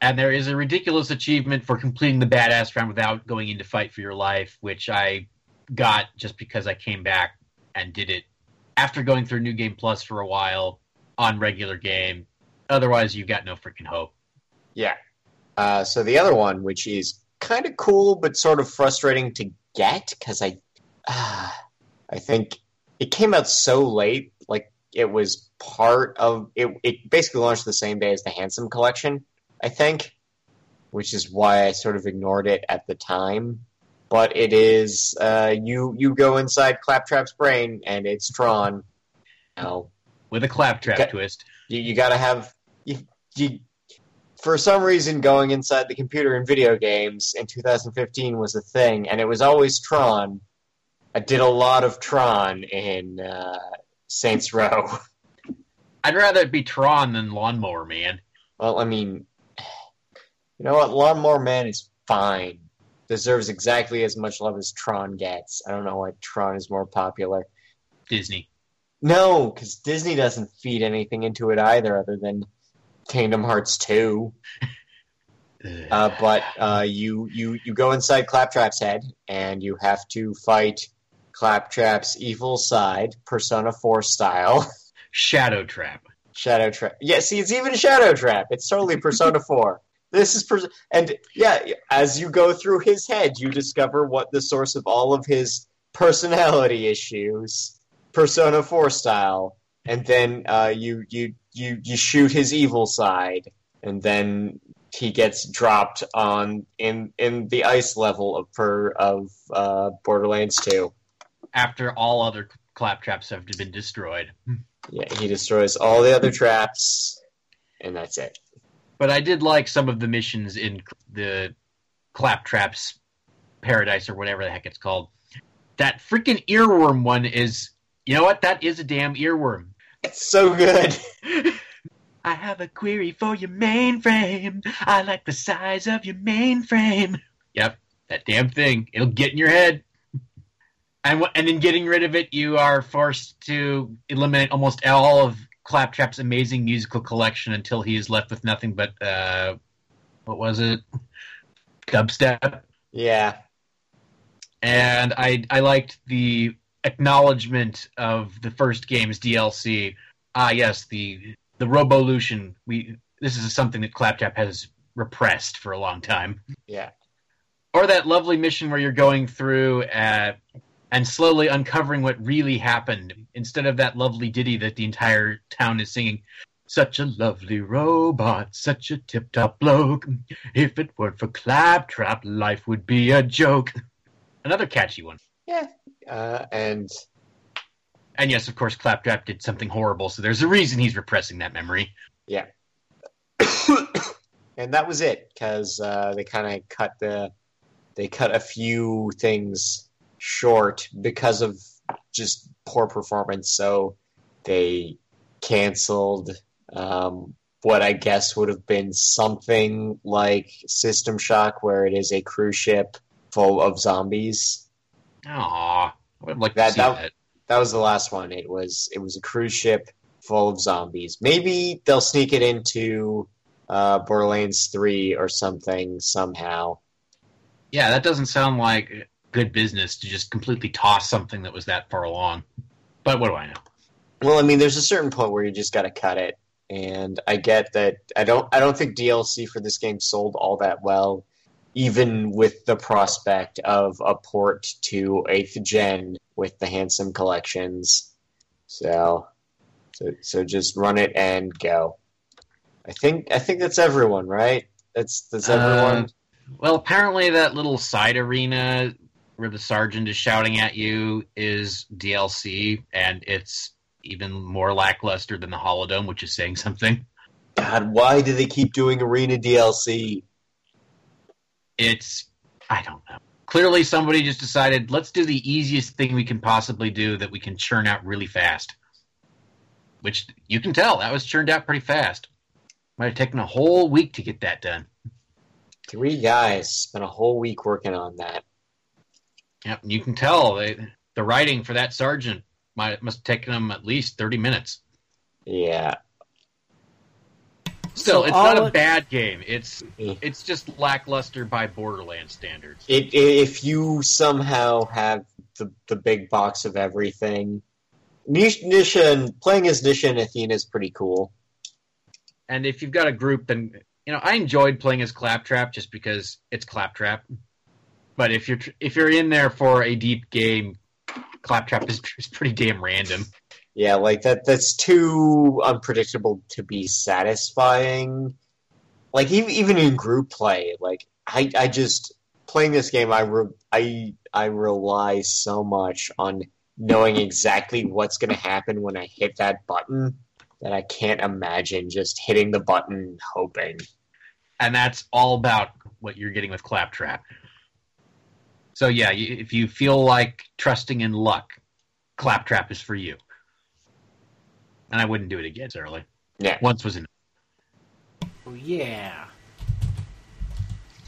[SPEAKER 1] And there is a ridiculous achievement for completing the badass round without going into fight for your life, which I got just because I came back and did it after going through New Game Plus for a while on regular game. Otherwise, you've got no freaking hope.
[SPEAKER 3] Yeah. Uh, so the other one, which is kind of cool but sort of frustrating to get, because I, uh, I think it came out so late. Like it was part of it. It basically launched the same day as the Handsome Collection, I think, which is why I sort of ignored it at the time. But it is uh, you you go inside Claptrap's brain and it's Tron. Now
[SPEAKER 1] With a claptrap
[SPEAKER 3] Okay.
[SPEAKER 1] twist.
[SPEAKER 3] you, you gotta have you, you for some reason going inside the computer in video games in 2015 was a thing and it was always tron i did a lot of tron in uh, saints row
[SPEAKER 1] I'd rather it be Tron than Lawnmower Man.
[SPEAKER 3] well i mean you know what lawnmower man is fine deserves exactly as much love as tron gets i don't know why tron is more popular
[SPEAKER 1] Disney.
[SPEAKER 3] no because disney doesn't feed anything into it either other than kingdom hearts 2 Uh, but uh, you you you go inside Claptrap's head, and you have to fight Claptrap's evil side, Persona Four style.
[SPEAKER 1] Shadow Trap.
[SPEAKER 3] Shadow Trap. Yeah, see, it's even Shadow Trap. It's totally Persona Four. This is pers- and yeah, as you go through his head, you discover what the source of all of his personality issues, Persona Four style, and then uh, you you you you shoot his evil side, and then he gets dropped on in in the ice level of per of uh, Borderlands Two.
[SPEAKER 1] After all other claptraps have been destroyed.
[SPEAKER 3] Yeah, he destroys all the other traps, and that's it.
[SPEAKER 1] But I did like some of the missions in the Claptraps Paradise or whatever the heck it's called. That freaking earworm one is, you know what? That is a damn earworm.
[SPEAKER 3] It's so good.
[SPEAKER 1] I have a query for your mainframe. I like the size of your mainframe. Yep, that damn thing. It'll get in your head. And, and in getting rid of it, you are forced to eliminate almost all of Claptrap's amazing musical collection until he is left with nothing but, uh, what was it? Dubstep.
[SPEAKER 3] Yeah,
[SPEAKER 1] And I, I liked the acknowledgement of the first game's DLC. Ah, yes, the the Robolution. We this is something that Claptrap has repressed for a long time.
[SPEAKER 3] yeah,
[SPEAKER 1] Or that lovely mission where you're going through uh, and slowly uncovering what really happened instead of that lovely ditty that the entire town is singing. Such a lovely robot, such a tip top bloke. If it weren't for Claptrap, life would be a joke. Another catchy one.
[SPEAKER 3] yeah. Uh, and
[SPEAKER 1] And yes, of course, Claptrap did something horrible, so there's a reason he's repressing that memory. Yeah.
[SPEAKER 3] and that was it because uh, they kind of cut the they cut a few things short because of just poor performance. So they canceled um, what I guess would have been something like System Shock, where it is a cruise ship full of zombies.
[SPEAKER 1] Aw, I would like
[SPEAKER 3] That- that-
[SPEAKER 1] that.
[SPEAKER 3] That was the last one. It was it was a cruise ship full of zombies. Maybe they'll sneak it into uh, Borderlands Three or something somehow.
[SPEAKER 1] Yeah, that doesn't sound like good business to just completely toss something that was that far along. But what do I know?
[SPEAKER 3] Well, I mean, there's a certain point where you just got to cut it, and I get that. I don't. I don't think DLC for this game sold all that well, even with the prospect of a port to eighth gen with the handsome collections. So, so, so just run it and go. I think. I think that's everyone, right? That's that's everyone.
[SPEAKER 1] Uh, Well, apparently that little side arena where the sergeant is shouting at you is DLC, and it's even more lackluster than the Holodome, which is saying something.
[SPEAKER 3] God, why do they keep doing arena DLC?
[SPEAKER 1] It's I don't know. Clearly, somebody just decided let's do the easiest thing we can possibly do that we can churn out really fast. which you can tell that was churned out pretty fast. Might have taken a whole week to get that done.
[SPEAKER 3] Three guys spent a whole week working on that.
[SPEAKER 1] Yep, you can tell they, the writing for that sergeant might must have taken them at least thirty minutes.
[SPEAKER 3] Yeah.
[SPEAKER 1] Still,
[SPEAKER 2] So
[SPEAKER 1] it's not a
[SPEAKER 2] it-
[SPEAKER 1] bad game. It's it's just lackluster by Borderlands standards.
[SPEAKER 3] It, if you somehow have the, the big box of everything, Nish, Nisha and playing as Nisha and Athena is pretty cool.
[SPEAKER 1] And if you've got a group, then you know I enjoyed playing as Claptrap just because it's Claptrap. But if you're if you're in there for a deep game, Claptrap is, is pretty damn random.
[SPEAKER 3] Yeah, like that. That's too unpredictable to be satisfying. Like even even in group play, like I I just playing this game. I re, I I rely so much on knowing exactly what's going to happen when I hit that button that I can't imagine just hitting the button hoping.
[SPEAKER 1] and that's all about what you're getting with Claptrap. So yeah, if you feel like trusting in luck, Claptrap is for you. And I wouldn't do it again, early.
[SPEAKER 3] Yeah.
[SPEAKER 1] Once was enough.
[SPEAKER 2] Oh, yeah.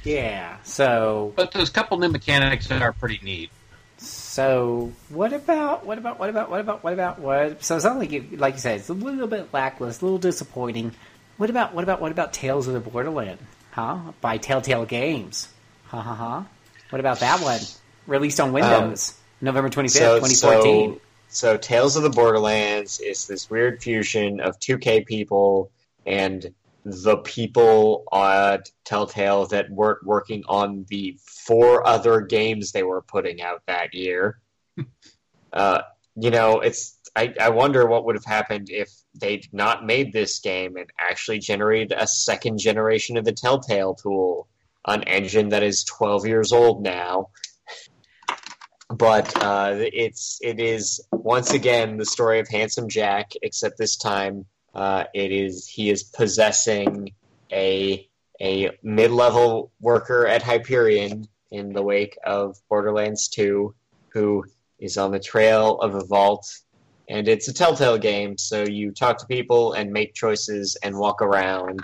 [SPEAKER 2] Yeah. So
[SPEAKER 1] But those couple new mechanics that are pretty neat.
[SPEAKER 2] So what about what about what about what about what about what? So it's not like you, like you said, it's a little bit lackluster, a little disappointing. What about what about what about Tales of the Borderland? Huh? By Telltale Games. Ha ha ha. What about that one? Released on Windows, November twenty fifth,
[SPEAKER 3] So,
[SPEAKER 2] twenty fourteen.
[SPEAKER 3] so, so Tales of the Borderlands is this weird fusion of 2K people and the people at Telltale that weren't working on the four other games they were putting out that year. uh, you know, it's I, I wonder what would have happened if they'd not made this game and actually generated a second generation of the Telltale tool, an engine that is 12 years old now. But uh, it's it is once again the story of handsome Jack, except this time uh, it is he is possessing a a mid level worker at Hyperion in the wake of Borderlands Two, who is on the trail of a vault, and it's a Telltale game, so you talk to people and make choices and walk around,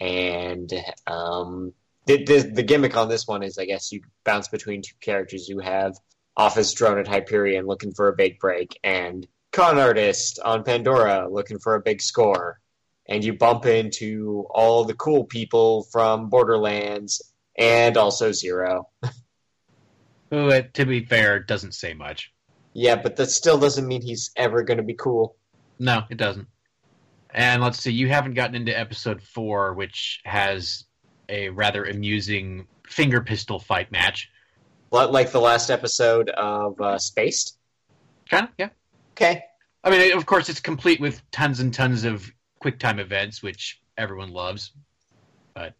[SPEAKER 3] and um, the, the the gimmick on this one is I guess you bounce between two characters you have office drone at Hyperion looking for a big break, and con artist on Pandora looking for a big score. And you bump into all the cool people from Borderlands and also Zero.
[SPEAKER 1] Who, uh, to be fair, doesn't say much.
[SPEAKER 3] Yeah, but that still doesn't mean he's ever going to be cool.
[SPEAKER 1] No, it doesn't. And let's see, you haven't gotten into episode four, which has a rather amusing finger pistol fight match.
[SPEAKER 3] Li- Like the last episode of uh, Spaced.
[SPEAKER 1] Kind of, yeah.
[SPEAKER 3] Okay.
[SPEAKER 1] I mean, of course, it's complete with tons and tons of quick time events, which everyone loves. But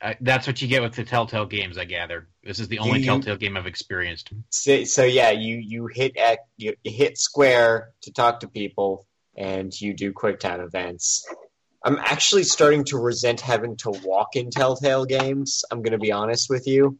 [SPEAKER 1] uh, that's what you get with the Telltale games, I gather. This is the only
[SPEAKER 3] you-
[SPEAKER 1] Telltale game I've experienced.
[SPEAKER 3] So, so yeah, you you hit at you, you hit square to talk to people, and you do QuickTime events. I'm actually starting to resent having to walk in Telltale games. I'm going to be honest with you.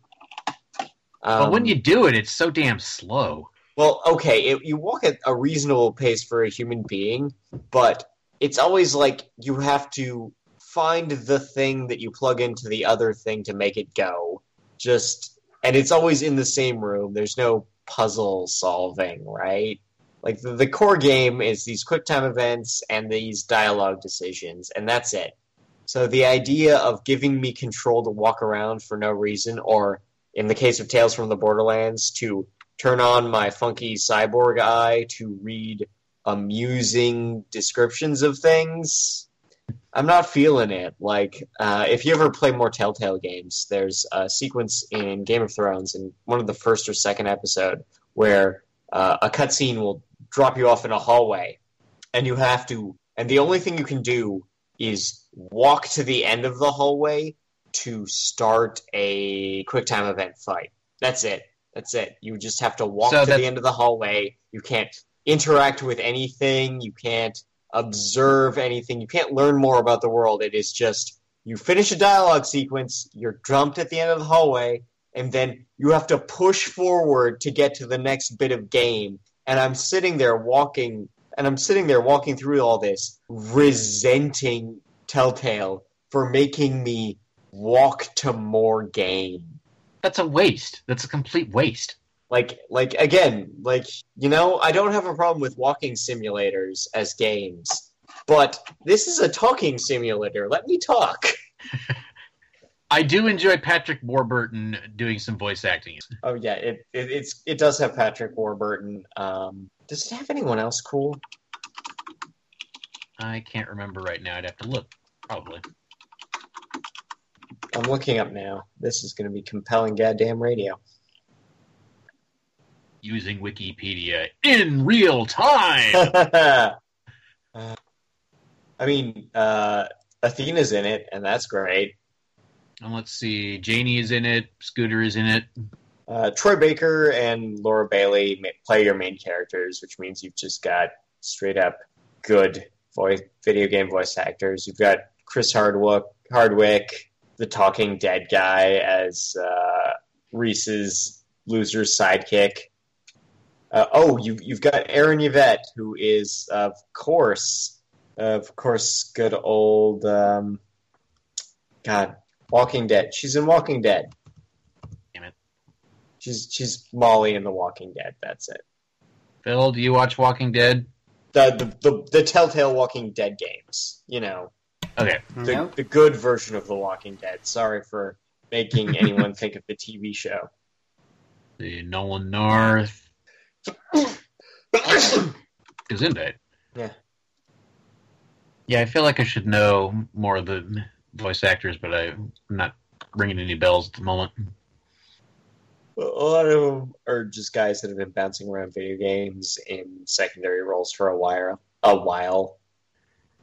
[SPEAKER 3] Um,
[SPEAKER 1] but when you do it, it's so damn slow.
[SPEAKER 3] well, okay, it, you walk at a reasonable pace for a human being, but it's always like you have to find the thing that you plug into the other thing to make it go. Just and it's always in the same room. There's no puzzle solving, right? Like the, the core game is these QuickTime events and these dialogue decisions, and that's it. So the idea of giving me control to walk around for no reason, or in the case of Tales from the Borderlands, to turn on my funky cyborg eye to read amusing descriptions of things. I'm not feeling it. Like, uh, if you ever play more Telltale games, there's a sequence in Game of Thrones in one of the first or second episode where uh, a cutscene will drop you off in a hallway, and you have to, and the only thing you can do is walk to the end of the hallway to start a quick time event fight. That's it. That's it. You just have to walk
[SPEAKER 1] So
[SPEAKER 3] to the end of the hallway. You can't interact with anything. You can't observe anything. You can't learn more about the world. It is just you finish a dialogue sequence, you're dumped at the end of the hallway, and then you have to push forward to get to the next bit of game. And I'm sitting there walking and I'm sitting there walking through all this, resenting Telltale for making me walk to more game.
[SPEAKER 1] That's a waste. That's a complete waste.
[SPEAKER 3] Like, like again, like you know, I don't have a problem with walking simulators as games, but this is a talking simulator. Let me talk.
[SPEAKER 1] I do enjoy Patrick Warburton doing some voice acting.
[SPEAKER 3] Oh yeah, it, it it's it does have Patrick Warburton. Um, does it have anyone else cool?
[SPEAKER 1] I can't remember right now. I'd have to look. Probably.
[SPEAKER 3] I'm looking up now. This is going to be compelling goddamn radio.
[SPEAKER 1] Using Wikipedia in real time.
[SPEAKER 3] uh, I mean, uh, Athena's in it, and that's great.
[SPEAKER 1] And let's see. Janey is in it. Scooter is in it.
[SPEAKER 3] Uh, Troy Baker and Laura Bailey play your main characters, which means you've just got straight up good voice video game voice actors. You've got Chris Hardwick, Hardwick, the Talking Dead guy as uh, Rhys's loser's sidekick. Uh, oh, you, you've got Erin Yvette, who is, of course, of course, good old um, God, Walking Dead. She's in Walking Dead.
[SPEAKER 1] Damn it.
[SPEAKER 3] She's she's Molly in The Walking Dead. That's it.
[SPEAKER 1] Phil, do you watch Walking Dead?
[SPEAKER 3] The the the, the Telltale Walking Dead games. You know,
[SPEAKER 1] Okay. Mm-hmm.
[SPEAKER 3] the
[SPEAKER 2] Nope.
[SPEAKER 3] the good version of The Walking Dead. Sorry for making anyone think of the TV show.
[SPEAKER 1] The Nolan North is in it.
[SPEAKER 3] Yeah.
[SPEAKER 1] Yeah, I feel like I should know more of the voice actors, but I'm not ringing any bells at the moment.
[SPEAKER 3] A lot of them are just guys that have been bouncing around video games in secondary roles for a while. A while.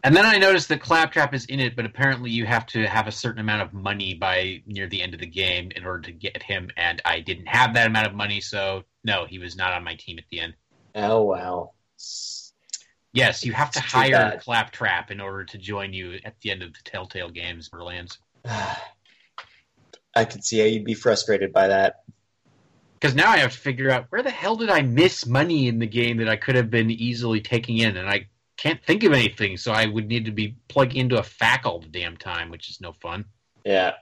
[SPEAKER 1] And then I noticed that Claptrap is in it, but apparently you have to have a certain amount of money by near the end of the game in order to get him, and I didn't have that amount of money, so no, he was not on my team at the end.
[SPEAKER 3] Oh wow.
[SPEAKER 1] Yes, you have to
[SPEAKER 3] It's
[SPEAKER 1] hire. Claptrap in order to join you at the end of the Telltale games, Borderlands.
[SPEAKER 3] I could see how you'd be frustrated by that.
[SPEAKER 1] Because now I have to figure out where the hell did I miss money in the game that I could have been easily taking in, and I can't think of anything, so I would need to be plugged into a FAQ all the damn time, which is no fun.
[SPEAKER 3] Yeah.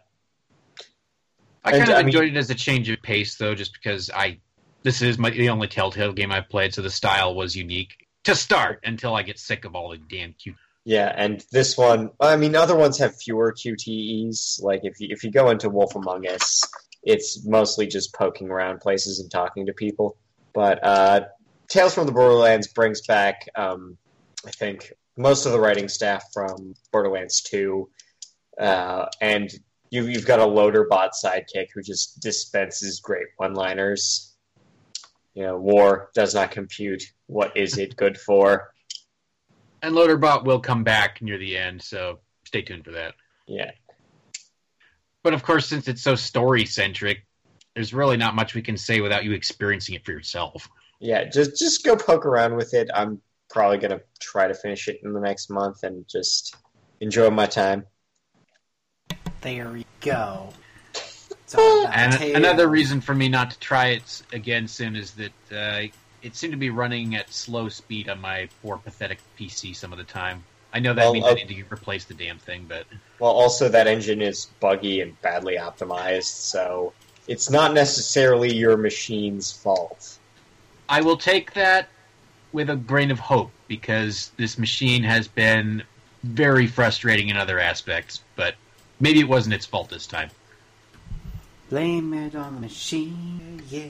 [SPEAKER 1] I
[SPEAKER 3] And,
[SPEAKER 1] kind of
[SPEAKER 3] I mean-
[SPEAKER 1] enjoyed it as a change of pace, though, just because I this is my the only Telltale game I've played, so the style was unique to start until I get sick of all the damn cute.
[SPEAKER 3] Yeah, and this one, I mean, other ones have fewer QTEs. Like if you if you go into Wolf Among Us, it's mostly just poking around places and talking to people. But uh, Tales from the Borderlands brings back, um, I think, most of the writing staff from Borderlands Two, uh, and you, you've got a loader bot sidekick who just dispenses great one-liners. You know, war does not compute. What is it good for?
[SPEAKER 1] And Loaderbot will come back near the end, so stay tuned for that.
[SPEAKER 3] Yeah.
[SPEAKER 1] But of course, since it's so story centric, there's really not much we can say without you experiencing it for yourself.
[SPEAKER 3] yeah, just just go poke around with it. I'm probably gonna try to finish it in the next month and just enjoy my time.
[SPEAKER 2] There we go. It's all about
[SPEAKER 1] And another reason for me not to try it again soon is that uh, it seemed to be running at slow speed on my poor, pathetic PC some of the time. I know that
[SPEAKER 3] Well,
[SPEAKER 1] means
[SPEAKER 3] uh,
[SPEAKER 1] I need to replace the damn thing, but
[SPEAKER 3] Well, also that engine is buggy and badly optimized, so it's not necessarily your machine's fault.
[SPEAKER 1] I will take that with a grain of hope because this machine has been very frustrating in other aspects, but maybe it wasn't its fault this time.
[SPEAKER 2] Blame it on the machine, yeah.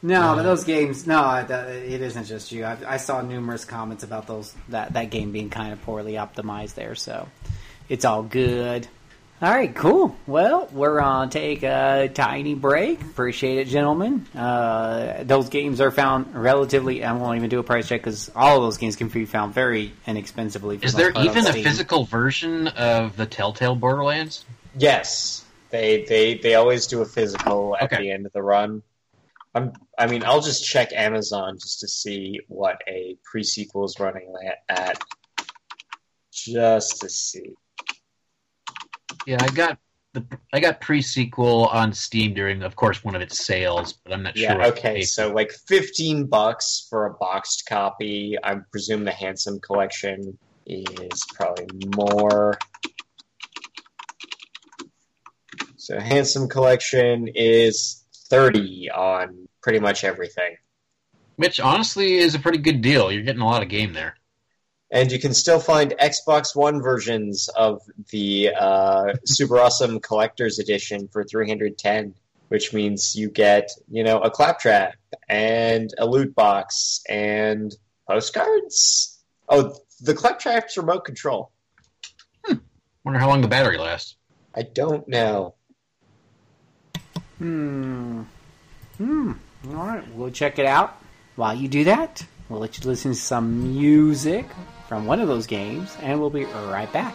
[SPEAKER 2] No, but those games, no, it isn't just you. I, I saw numerous comments about those that that game being kind of poorly optimized there, so it's all good. All right, cool. Well, we're on take a tiny break. Appreciate it, gentlemen. Uh, those games are found relatively. I won't even do a price check because all of those games can be found very inexpensively.
[SPEAKER 1] Is there even a physical version of the Telltale Borderlands?
[SPEAKER 3] Yes, they they they always do a physical at
[SPEAKER 1] Okay.
[SPEAKER 3] the end of the run. I'm, I mean, I'll just check Amazon just to see what a pre sequel is running at, just to see.
[SPEAKER 1] Yeah, I got the I got pre sequel on Steam during, of course, one of its sales, but I'm not
[SPEAKER 3] Yeah,
[SPEAKER 1] sure. if
[SPEAKER 3] okay, so like 15 bucks for a boxed copy. I presume the Handsome Collection is probably more. So Handsome Collection is 30 on pretty much everything.
[SPEAKER 1] which honestly is a pretty good deal. You're getting a lot of game there.
[SPEAKER 3] And you can still find Xbox One versions of the uh, Super Awesome Collector's Edition for 310, which means you get, you know, a claptrap and a loot box and postcards. Oh, the claptrap's remote control.
[SPEAKER 1] Wonder how long the battery lasts.
[SPEAKER 3] I don't know.
[SPEAKER 5] Hmm. Hmm. All right, we'll check it out. While you do that, we'll let you listen to some music from one of those games, and we'll be right back.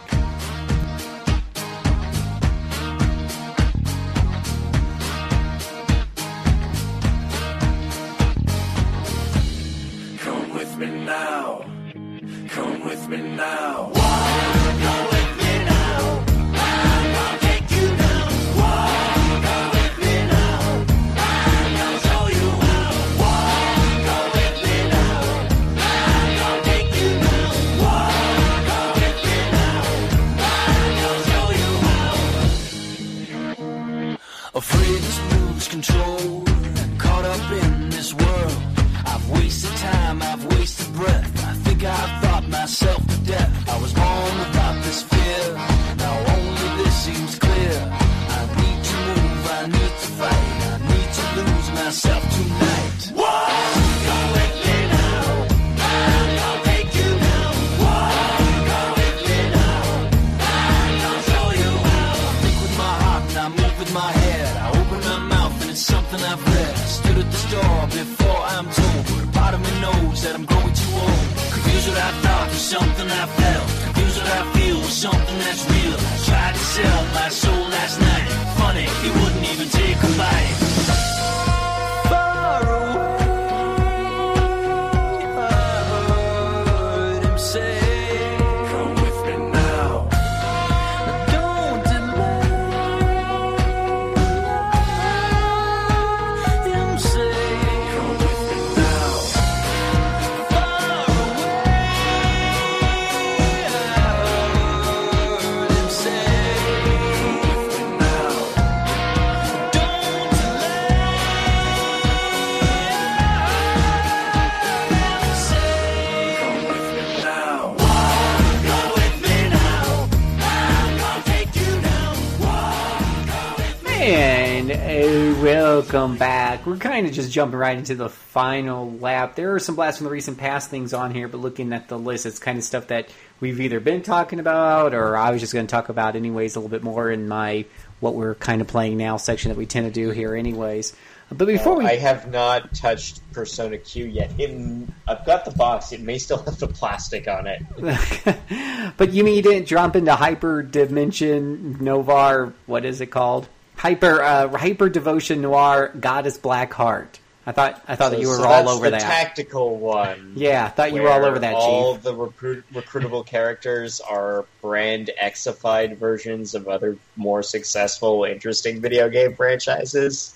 [SPEAKER 5] Welcome back. We're kind of just jumping right into the final lap. There are some blasts from the recent past things on here, but looking at the list, it's kind of stuff that we've either been talking about or I was just going to talk about anyways a little bit more in my what we're kind of playing now section that we tend to do here anyways. But before we
[SPEAKER 3] I have not touched Persona Q yet. It, I've got the box. It may still have the plastic on it.
[SPEAKER 5] but you mean you didn't jump into Hyper Dimension Novar? What is it called? Hyper uh, Hyper Devotion Noire Goddess Black Heart. I thought I thought that you were
[SPEAKER 3] so
[SPEAKER 5] all over
[SPEAKER 3] the
[SPEAKER 5] that.
[SPEAKER 3] tactical one.
[SPEAKER 5] Yeah, I thought you were all over that,
[SPEAKER 3] All
[SPEAKER 5] Chief.
[SPEAKER 3] the recruit, recruitable characters are brand Xified versions of other more successful, interesting video game franchises.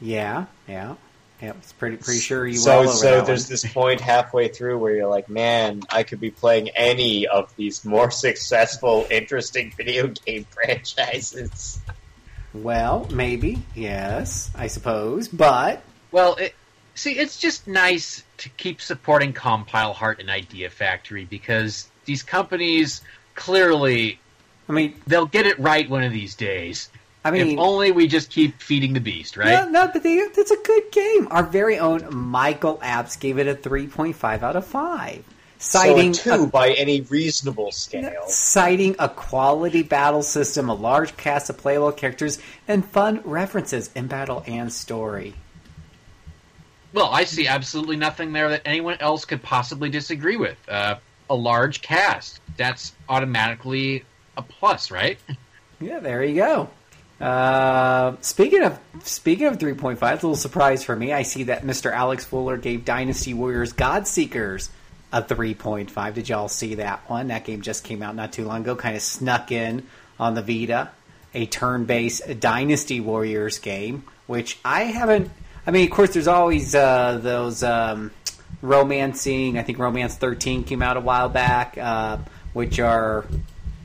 [SPEAKER 5] Yeah, yeah, yeah. It's pretty pretty sure you were
[SPEAKER 3] so,
[SPEAKER 5] all over
[SPEAKER 3] so there's
[SPEAKER 5] one.
[SPEAKER 3] this point halfway through where you're like, man, I could be playing any of these more successful, interesting video game franchises.
[SPEAKER 5] Well, maybe yes, I suppose, but
[SPEAKER 1] Well, it, see, it's just nice to keep supporting Compile Heart and Idea Factory because these companies clearly,
[SPEAKER 5] I mean,
[SPEAKER 1] they'll get it right one of these days.
[SPEAKER 5] I mean,
[SPEAKER 1] if only we just keep feeding the beast, right?
[SPEAKER 5] No, no, but they, it's a good game. Our very own Michael Apps gave it a three point five out of five, citing
[SPEAKER 3] so a two by any reasonable scale.
[SPEAKER 5] citing a quality battle system, a large cast of playable characters, and fun references in battle and story.
[SPEAKER 1] Well, I see absolutely nothing there that anyone else could possibly disagree with. Uh, a large cast. That's automatically a plus, right?
[SPEAKER 5] Yeah, there you go. Uh, speaking of speaking of three point five, it's a little surprise for me. I see that Mr. Alex Fuller gave Dynasty Warriors Godseekers a three point five. Did y'all see that one? That game just came out not too long ago. Kind of snuck in on the Vita.
[SPEAKER 2] a turn-based Dynasty Warriors game, which I haven't. I mean, of course, there's always uh, those um, romancing. I think Romance 13 came out a while back, uh, which are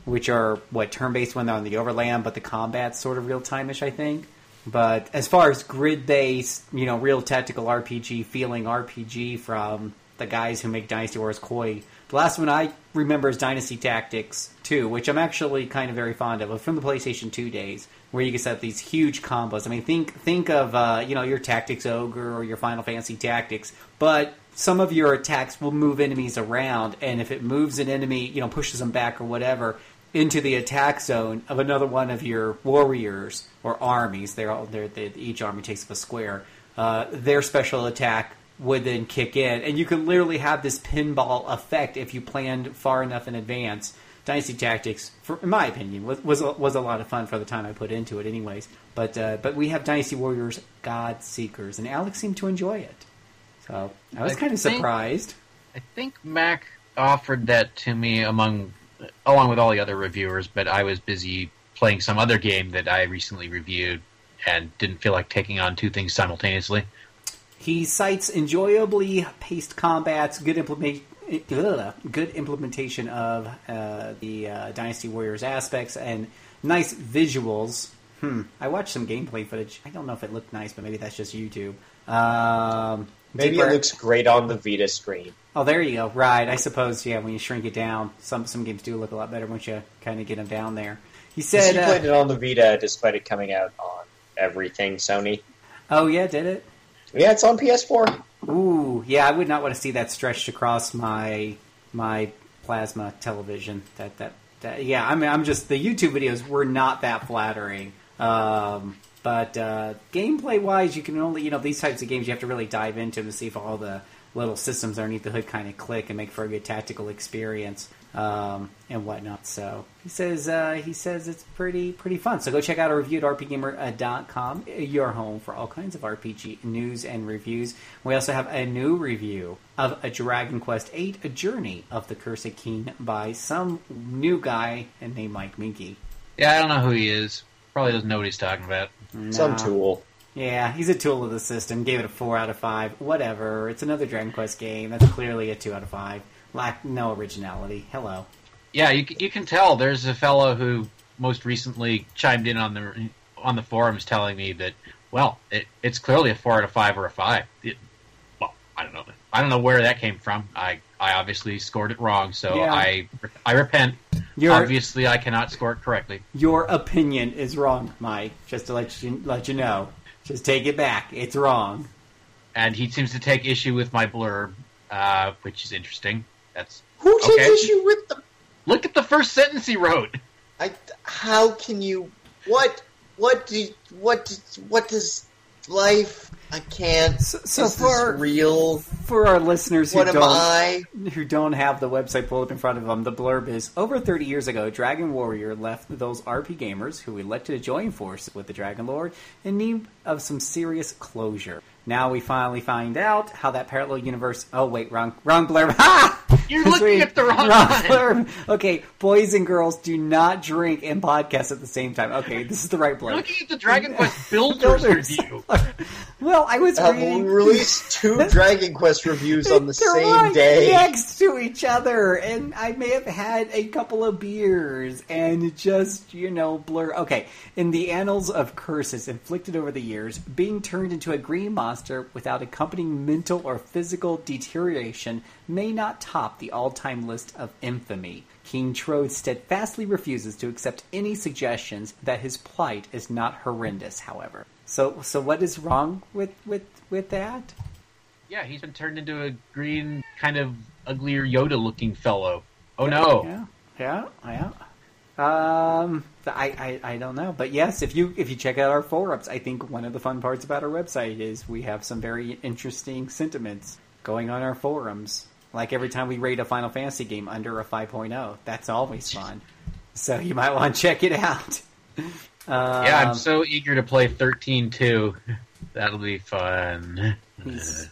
[SPEAKER 2] which are what turn-based when they're on the overland, but the combat's sort of real-time-ish, I think. But as far as grid-based, you know, real tactical RPG feeling RPG from the guys who make Dynasty Wars Koei, the last one I remember is Dynasty Tactics 2, which I'm actually kind of very fond of, from the PlayStation 2 days, where you can set these huge combos. I mean, think think of uh, you know your Tactics Ogre or your Final Fantasy Tactics, but some of your attacks will move enemies around, and if it moves an enemy, you know, pushes them back or whatever into the attack zone of another one of your warriors or armies, they're all they're, they, each army takes up a square. Uh, their special attack would then kick in, and you could literally have this pinball effect if you planned far enough in advance. Dynasty Tactics, for, in my opinion, was was a, was a lot of fun for the time I put into it, anyways. But uh, but we have Dynasty Warriors God Seekers, and Alex seemed to enjoy it, so I was
[SPEAKER 1] I
[SPEAKER 2] kind of
[SPEAKER 1] think-
[SPEAKER 2] surprised.
[SPEAKER 1] I think Mac offered that to me among along with all the other reviewers, but I was busy playing some other game that I recently reviewed and didn't feel like taking on two things simultaneously.
[SPEAKER 2] He cites enjoyably paced combats, good implement, good implementation of uh, the uh, Dynasty Warriors aspects, and nice visuals. Hmm. I watched some gameplay footage. I don't know if it looked nice, but maybe that's just YouTube. Um,
[SPEAKER 3] Maybe
[SPEAKER 2] deeper-
[SPEAKER 3] it looks great on the Vita screen.
[SPEAKER 2] Oh, there you go. Right. I suppose. Yeah. When you shrink it down, some some games do look a lot better once you kind of get them down there. He said. uh,
[SPEAKER 3] played it on the Vita despite it coming out on everything Sony.
[SPEAKER 2] oh yeah, did it?
[SPEAKER 3] Yeah, it's on PS4.
[SPEAKER 2] Ooh, yeah, I would not want to see that stretched across my my plasma television. That that, that yeah, I mean, I'm just the YouTube videos were not that flattering. Um, but uh, gameplay wise, you can only you know these types of games you have to really dive into to see if all the little systems underneath the hood kind of click and make for a good tactical experience um, and whatnot. So he says uh, he says it's pretty pretty fun. So go check out our review at rpgamer.com, your home for all kinds of RPG news and reviews. We also have a new review of a Dragon Quest VIII, A Journey of the Cursed King by some new guy named Mike Moehnke.
[SPEAKER 1] Yeah, I don't know who he is. Probably doesn't know what he's talking about.
[SPEAKER 3] Some tool.
[SPEAKER 2] Yeah, he's a tool of the system. Gave it a four out of five. Whatever. It's another Dragon Quest game. That's clearly a two out of five. Lack no originality. Hello.
[SPEAKER 1] Yeah, you you can tell. There's a fellow who most recently chimed in on the on the forums telling me that well, it, it's clearly a four out of five or a five. It, well, I don't know. I don't know where that came from. I I obviously scored it wrong, so
[SPEAKER 2] Yeah.
[SPEAKER 1] I I repent.
[SPEAKER 2] Your
[SPEAKER 1] Obviously, I cannot score it correctly.
[SPEAKER 2] your opinion is wrong, Mike. Just to let you let you know. Just take it back. It's wrong.
[SPEAKER 1] And he seems to take issue with my blurb, uh, which is interesting. That's
[SPEAKER 3] Who takes
[SPEAKER 1] Okay.
[SPEAKER 3] issue with the?
[SPEAKER 1] look at the first sentence he wrote.
[SPEAKER 3] I, how can you? What? What do? What? do- What does life? I can't.
[SPEAKER 2] So, so
[SPEAKER 3] is
[SPEAKER 2] for
[SPEAKER 3] this real?
[SPEAKER 2] for our listeners who
[SPEAKER 3] What
[SPEAKER 2] don't
[SPEAKER 3] I?
[SPEAKER 2] who don't have the website pulled up in front of them, the blurb is over 30 years ago, Dragon Warrior left those RP gamers who elected to join forces with the Dragon Lord in need of some serious closure. Now we finally find out how that parallel universe. Oh wait, wrong, wrong blurb. Ha!
[SPEAKER 1] You're looking at the wrong
[SPEAKER 2] wrong
[SPEAKER 1] one.
[SPEAKER 2] Okay, boys and girls do not drink and podcast at the same time. Okay, this is the right blurb.
[SPEAKER 1] You're looking at the Dragon Quest Builders,
[SPEAKER 2] Builders.
[SPEAKER 1] review.
[SPEAKER 2] Well, I was
[SPEAKER 3] Have we released two Dragon Quest reviews on the
[SPEAKER 2] They're
[SPEAKER 3] same
[SPEAKER 2] right
[SPEAKER 3] day?
[SPEAKER 2] next to each other, and I may have had a couple of beers and just you know blur. Okay, in the annals of curses inflicted over the years, being turned into a green monster without accompanying mental or physical deterioration may not top the all-time list of infamy. King Trode steadfastly refuses to accept any suggestions that his plight is not horrendous. However, so so what is wrong with with with that?
[SPEAKER 1] Yeah, he's been turned into a green, kind of uglier Yoda-looking fellow. Oh no!
[SPEAKER 2] Yeah, yeah, yeah. Um, I, I, I don't know, but yes, if you if you check out our forums, I think one of the fun parts about our website is we have some very interesting sentiments going on our forums. Like every time we rate a Final Fantasy game under a 5.0, that's always fun. So you might want to check it out. Um,
[SPEAKER 1] Yeah, I'm so eager to play 13 too. That'll be fun.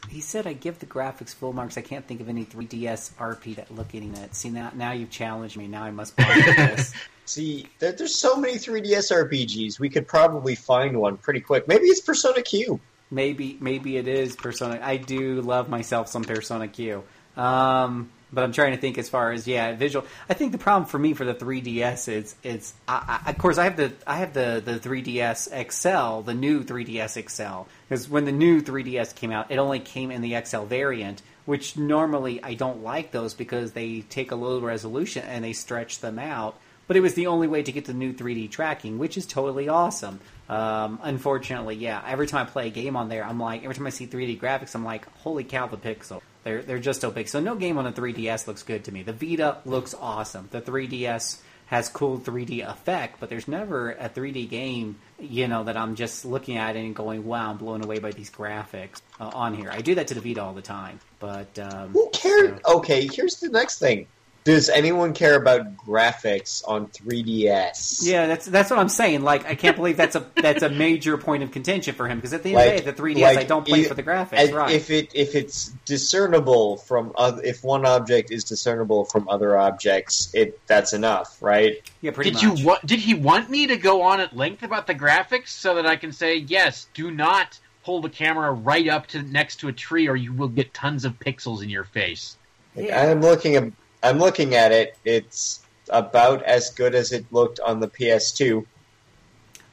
[SPEAKER 2] He said, "I give the graphics full marks. I can't think of any 3DS RP that look at it. See now, now you've challenged me. Now I must buy this."
[SPEAKER 3] See, there, there's so many 3DS RPGs. We could probably find one pretty quick. Maybe it's Persona Q.
[SPEAKER 2] Maybe maybe it is Persona. I do love myself some Persona Q. Um, but I'm trying to think as far as yeah, visual. I think the problem for me for the 3DS is it's I, I, of course I have the I have the the 3DS XL, the new 3DS XL, because when the new 3DS came out, it only came in the XL variant, which normally I don't like those because they take a low resolution and they stretch them out. But it was the only way to get the new 3D tracking, which is totally awesome. Um, unfortunately, yeah, every time I play a game on there, I'm like, every time I see 3D graphics, I'm like, holy cow, the pixel. They're, they're just so big. So no game on the 3DS looks good to me. The Vita looks awesome. The 3DS has cool 3D effect, but there's never a 3D game, you know, that I'm just looking at and going, wow, I'm blown away by these graphics uh, on here. I do that to the Vita all the time, but um,
[SPEAKER 3] Who cares? Okay, here's the next thing. Does anyone care about graphics on 3DS?
[SPEAKER 2] Yeah, that's that's what I'm saying. Like, I can't believe that's a that's a major point of contention for him because at the end
[SPEAKER 3] Like-
[SPEAKER 2] of the day, the 3DS
[SPEAKER 3] like,
[SPEAKER 2] I don't play
[SPEAKER 3] i-
[SPEAKER 2] for the graphics,
[SPEAKER 3] And
[SPEAKER 2] right?
[SPEAKER 3] If it if it's discernible from oth- if one object is discernible from other objects, it that's enough, right?
[SPEAKER 2] yeah, pretty
[SPEAKER 1] Did
[SPEAKER 2] much.
[SPEAKER 1] you want? Did he want me to go on at length about the graphics so that I can say yes? Do not hold the camera right up to next to a tree, or you will get tons of pixels in your face.
[SPEAKER 3] Like,
[SPEAKER 2] Yeah.
[SPEAKER 3] I'm looking at I'm looking at it. It's about as good as it looked on the PS2.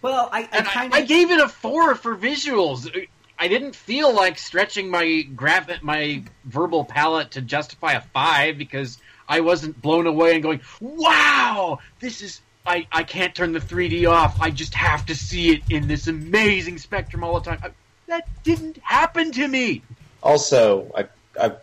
[SPEAKER 2] well, I, I
[SPEAKER 1] And I, I gave it a four for visuals. I didn't feel like stretching my graph my verbal palette to justify a five because I wasn't blown away and going, "Wow, this is." I, I can't turn the 3D off. I just have to see it in this amazing spectrum all the time. I, that didn't happen to me.
[SPEAKER 3] Also, I, I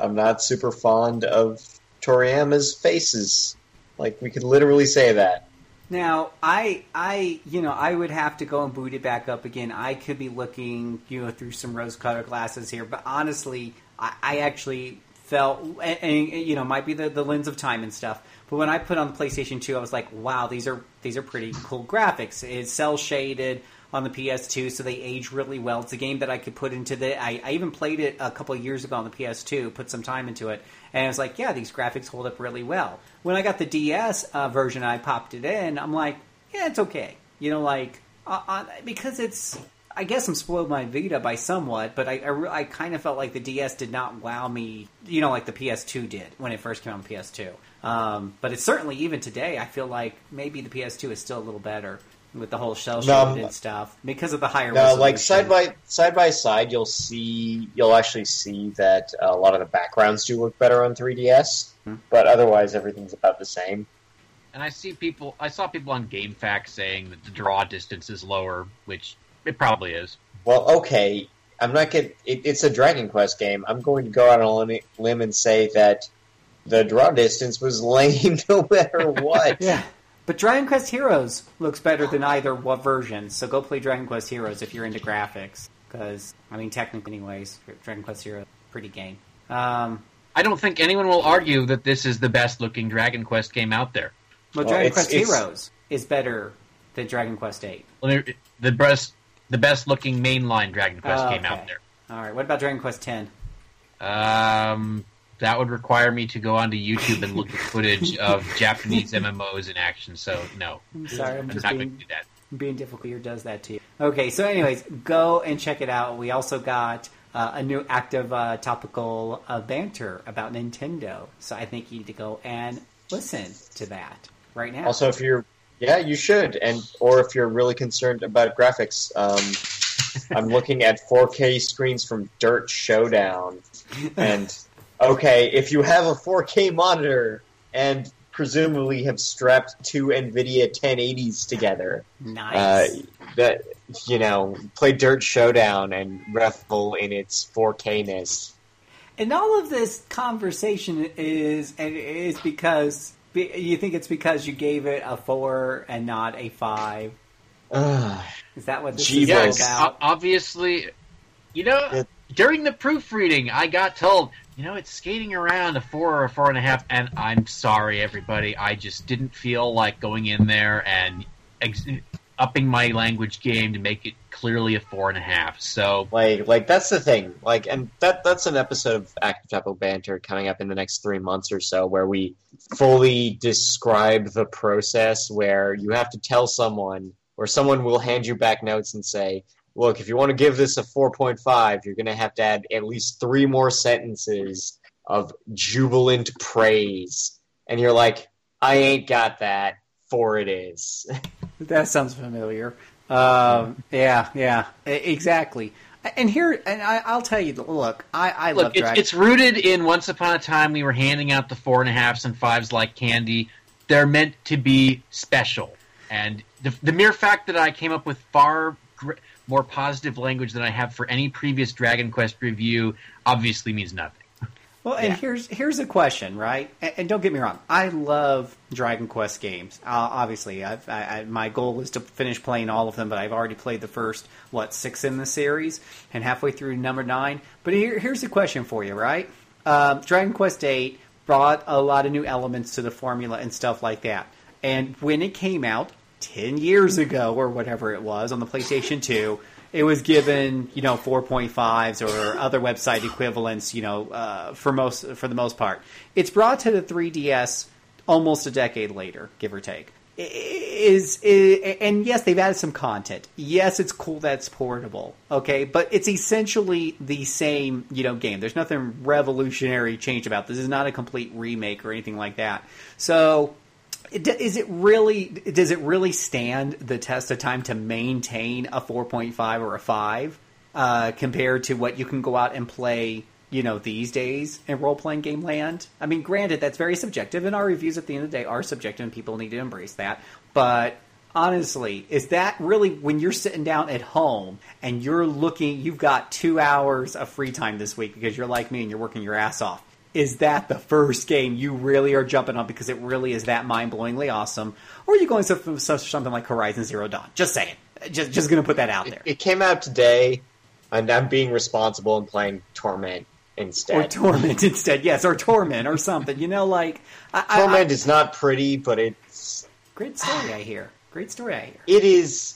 [SPEAKER 3] I'm not super fond of Toriyama's faces. Like we could literally say that.
[SPEAKER 2] Now, I, I, you know, I would have to go and boot it back up again. I could be looking, you know, through some rose-colored glasses here, but honestly, I, I actually felt, and, and you know, might be the, the lens of time and stuff. But when I put on the PlayStation Two, I was like, wow, these are these are pretty cool graphics. It's cell shaded on the PS2, so they age really well. It's a game that I could put into the. I, I even played it a couple of years ago on the PS2, put some time into it, and I was like, yeah, these graphics hold up really well. When I got the DS uh, version, I popped it in. I'm like, yeah, it's okay. You know, like uh, uh, because it's. I guess I'm spoiled my Vita by somewhat, but I, I, I kind of felt like the DS did not wow me, you know, like the PS2 did when it first came out on PS2. Um, but it's certainly even today, I feel like maybe the PS2 is still a little better with the whole shell
[SPEAKER 3] No,
[SPEAKER 2] shaded stuff because of the higher.
[SPEAKER 3] No, like side by side by side, you'll see you'll actually see that a lot of the backgrounds do look better on 3DS,
[SPEAKER 2] Hmm.
[SPEAKER 3] but otherwise everything's about the same.
[SPEAKER 1] And I see people. I saw people on GameFAQs saying that the draw distance is lower, which it probably is.
[SPEAKER 3] Well, okay, I'm not get. It, it's a Dragon Quest game. I'm going to go out on a limb and say that the draw distance was lame no matter what.
[SPEAKER 2] Yeah. But Dragon Quest Heroes looks better than either what version. So go play Dragon Quest Heroes if you're into graphics. Because, I mean, technically, anyways, Dragon Quest Heroes, pretty game. Um,
[SPEAKER 1] I don't think anyone will argue that this is the best looking Dragon Quest game out there.
[SPEAKER 2] well,
[SPEAKER 3] Well,
[SPEAKER 2] Dragon
[SPEAKER 3] it's-
[SPEAKER 2] Quest
[SPEAKER 3] it's-
[SPEAKER 2] Heroes is better than Dragon Quest 8.
[SPEAKER 1] Well, they're- the best, the best looking mainline Dragon Quest
[SPEAKER 2] Oh,
[SPEAKER 1] game out there.
[SPEAKER 2] All right, what about Dragon Quest 10?
[SPEAKER 1] Um, that would require me to go onto YouTube and look at footage of Japanese MMOs in action. So no,
[SPEAKER 2] I'm sorry, I'm
[SPEAKER 1] I'm
[SPEAKER 2] just
[SPEAKER 1] not
[SPEAKER 2] being
[SPEAKER 1] going to do that.
[SPEAKER 2] being difficult here does that to you. Okay, so anyways, go and check it out. We also got uh, a new active uh, topical uh, banter about Nintendo, so I think you need to go and listen to that right now.
[SPEAKER 3] Also, if you're yeah, you should, and or if you're really concerned about graphics, um, I'm looking at 4K screens from Dirt Showdown, and okay, if you have a 4K monitor and presumably have strapped two NVIDIA 1080s together, uh, that you know, play Dirt Showdown and revel in its 4K-ness.
[SPEAKER 2] and all of this conversation is and is because you think it's because you gave it a four and not a five.
[SPEAKER 3] Ugh.
[SPEAKER 2] Is that what this
[SPEAKER 3] Gee
[SPEAKER 2] is about?
[SPEAKER 1] O- obviously, you know,
[SPEAKER 3] It-
[SPEAKER 1] during the proofreading, I got told, you know, it's skating around a four or a four and a half, and I'm sorry, everybody, I just didn't feel like going in there and ex- upping my language game to make it clearly a four and a half. So
[SPEAKER 3] Like, like that's the thing. Like, and that that's an episode of Active Tempo Banter coming up in the next three months or so, where we fully describe the process where you have to tell someone, or someone will hand you back notes and say, "Look, if you want to give this a four point five, you're going to have to add at least three more sentences of jubilant praise." And you're like, "I ain't got that." Four it is.
[SPEAKER 2] That sounds familiar. Um, yeah, yeah, exactly. And here, and I, I'll tell you, look, I, I love
[SPEAKER 1] Look, it's,
[SPEAKER 2] Dragon.
[SPEAKER 1] it's rooted in once upon a time we were handing out the four and a halves and fives like candy. They're meant to be special, and the, the mere fact that I came up with far gr- more positive language than I have for any previous Dragon Quest review obviously means nothing.
[SPEAKER 2] Well, and here's here's a question, right? And, and don't get me wrong, I love Dragon Quest games. Uh, obviously, I've, I, I, my goal is to finish playing all of them, but I've already played the first what six in the series, and halfway through number nine. But here, here's a question for you, right? Um, Dragon Quest Eight brought a lot of new elements to the formula and stuff like that. And when it came out ten years ago or whatever it was on the PlayStation Two, it was given you know 4.5s or other website equivalents you know uh, for most for the most part. It's brought to the 3ds almost a decade later give or take. Is, is and yes they've added some content. Yes it's cool that's portable okay? But it's essentially the same you know game. There's nothing revolutionary change about this. this is not a complete remake or anything like that. So is it really does it really stand the test of time to maintain a 4.5 or a 5 uh, compared to what you can go out and play you know these days in role-playing game land? I mean granted that's very subjective and our reviews at the end of the day are subjective and people need to embrace that. But honestly is that really when you're sitting down at home and you're looking you've got two hours of free time this week because you're like me and you're working your ass off is that the first game you really are jumping on because it really is that mind-blowingly awesome or are you going to something like horizon zero dawn just saying just, just gonna put that out there
[SPEAKER 3] It came out today, and I'm being responsible and playing Torment instead.
[SPEAKER 2] or torment instead yes or torment or something you know like I, I-
[SPEAKER 3] Torment
[SPEAKER 2] I-
[SPEAKER 3] is not pretty, but it's
[SPEAKER 2] great story i hear great story i hear
[SPEAKER 3] it is.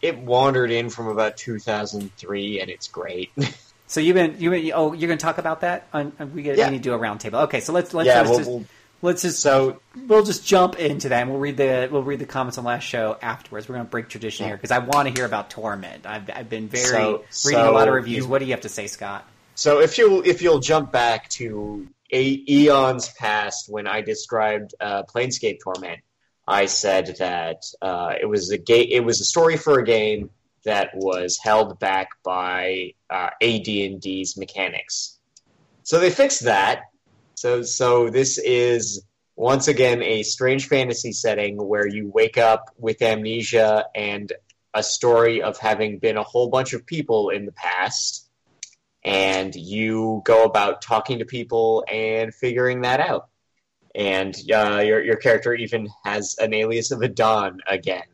[SPEAKER 3] It wandered in from about 2003, and it's great.
[SPEAKER 2] so you've been you been oh you're gonna talk about that on, we, get,
[SPEAKER 3] Yeah.
[SPEAKER 2] we need to do a roundtable okay so let's let's,
[SPEAKER 3] yeah,
[SPEAKER 2] let's
[SPEAKER 3] we'll,
[SPEAKER 2] just
[SPEAKER 3] we'll-
[SPEAKER 2] let's just
[SPEAKER 3] so
[SPEAKER 2] we'll just jump into that and we'll read the we'll read the comments on last show afterwards. We're going to break tradition here because I want to hear about Torment. I've, I've been very
[SPEAKER 3] So-
[SPEAKER 2] reading a lot of reviews.
[SPEAKER 3] you-
[SPEAKER 2] what do you have to say, Scott?
[SPEAKER 3] So if you if you'll jump back to a, eons past when I described uh, Planescape Torment, I said that uh, it was a ga- it was a story for a game that was held back by uh, AD&D's mechanics. So they fixed that. So so this is once again a strange fantasy setting where you wake up with amnesia and a story of having been a whole bunch of people in the past and you go about talking to people and figuring that out. And uh, your your character even has an alias of Adahn again.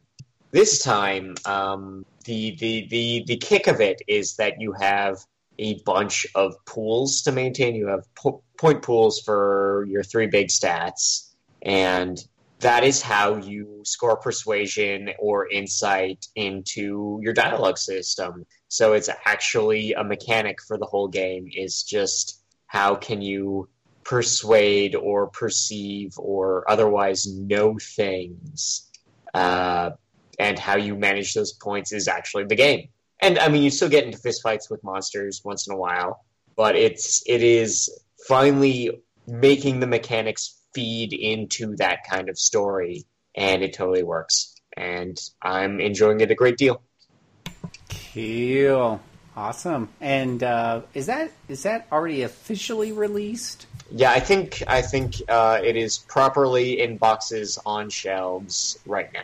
[SPEAKER 3] This time, um, the, the the the kick of it is that you have a bunch of pools to maintain. You have po- point pools for your three big stats, and that is how you score persuasion or insight into your dialogue system. So it's actually a mechanic for the whole game. Is just how can you persuade or perceive or otherwise know things, uh, and how you manage those points is actually the game. And I mean, you still get into fistfights with monsters once in a while, but it's it is finally making the mechanics feed into that kind of story, and it totally works. And I'm enjoying it a great deal.
[SPEAKER 2] Cool, awesome. And uh, is that is that already officially released?
[SPEAKER 3] Yeah, I think I think uh, it is properly in boxes on shelves right now.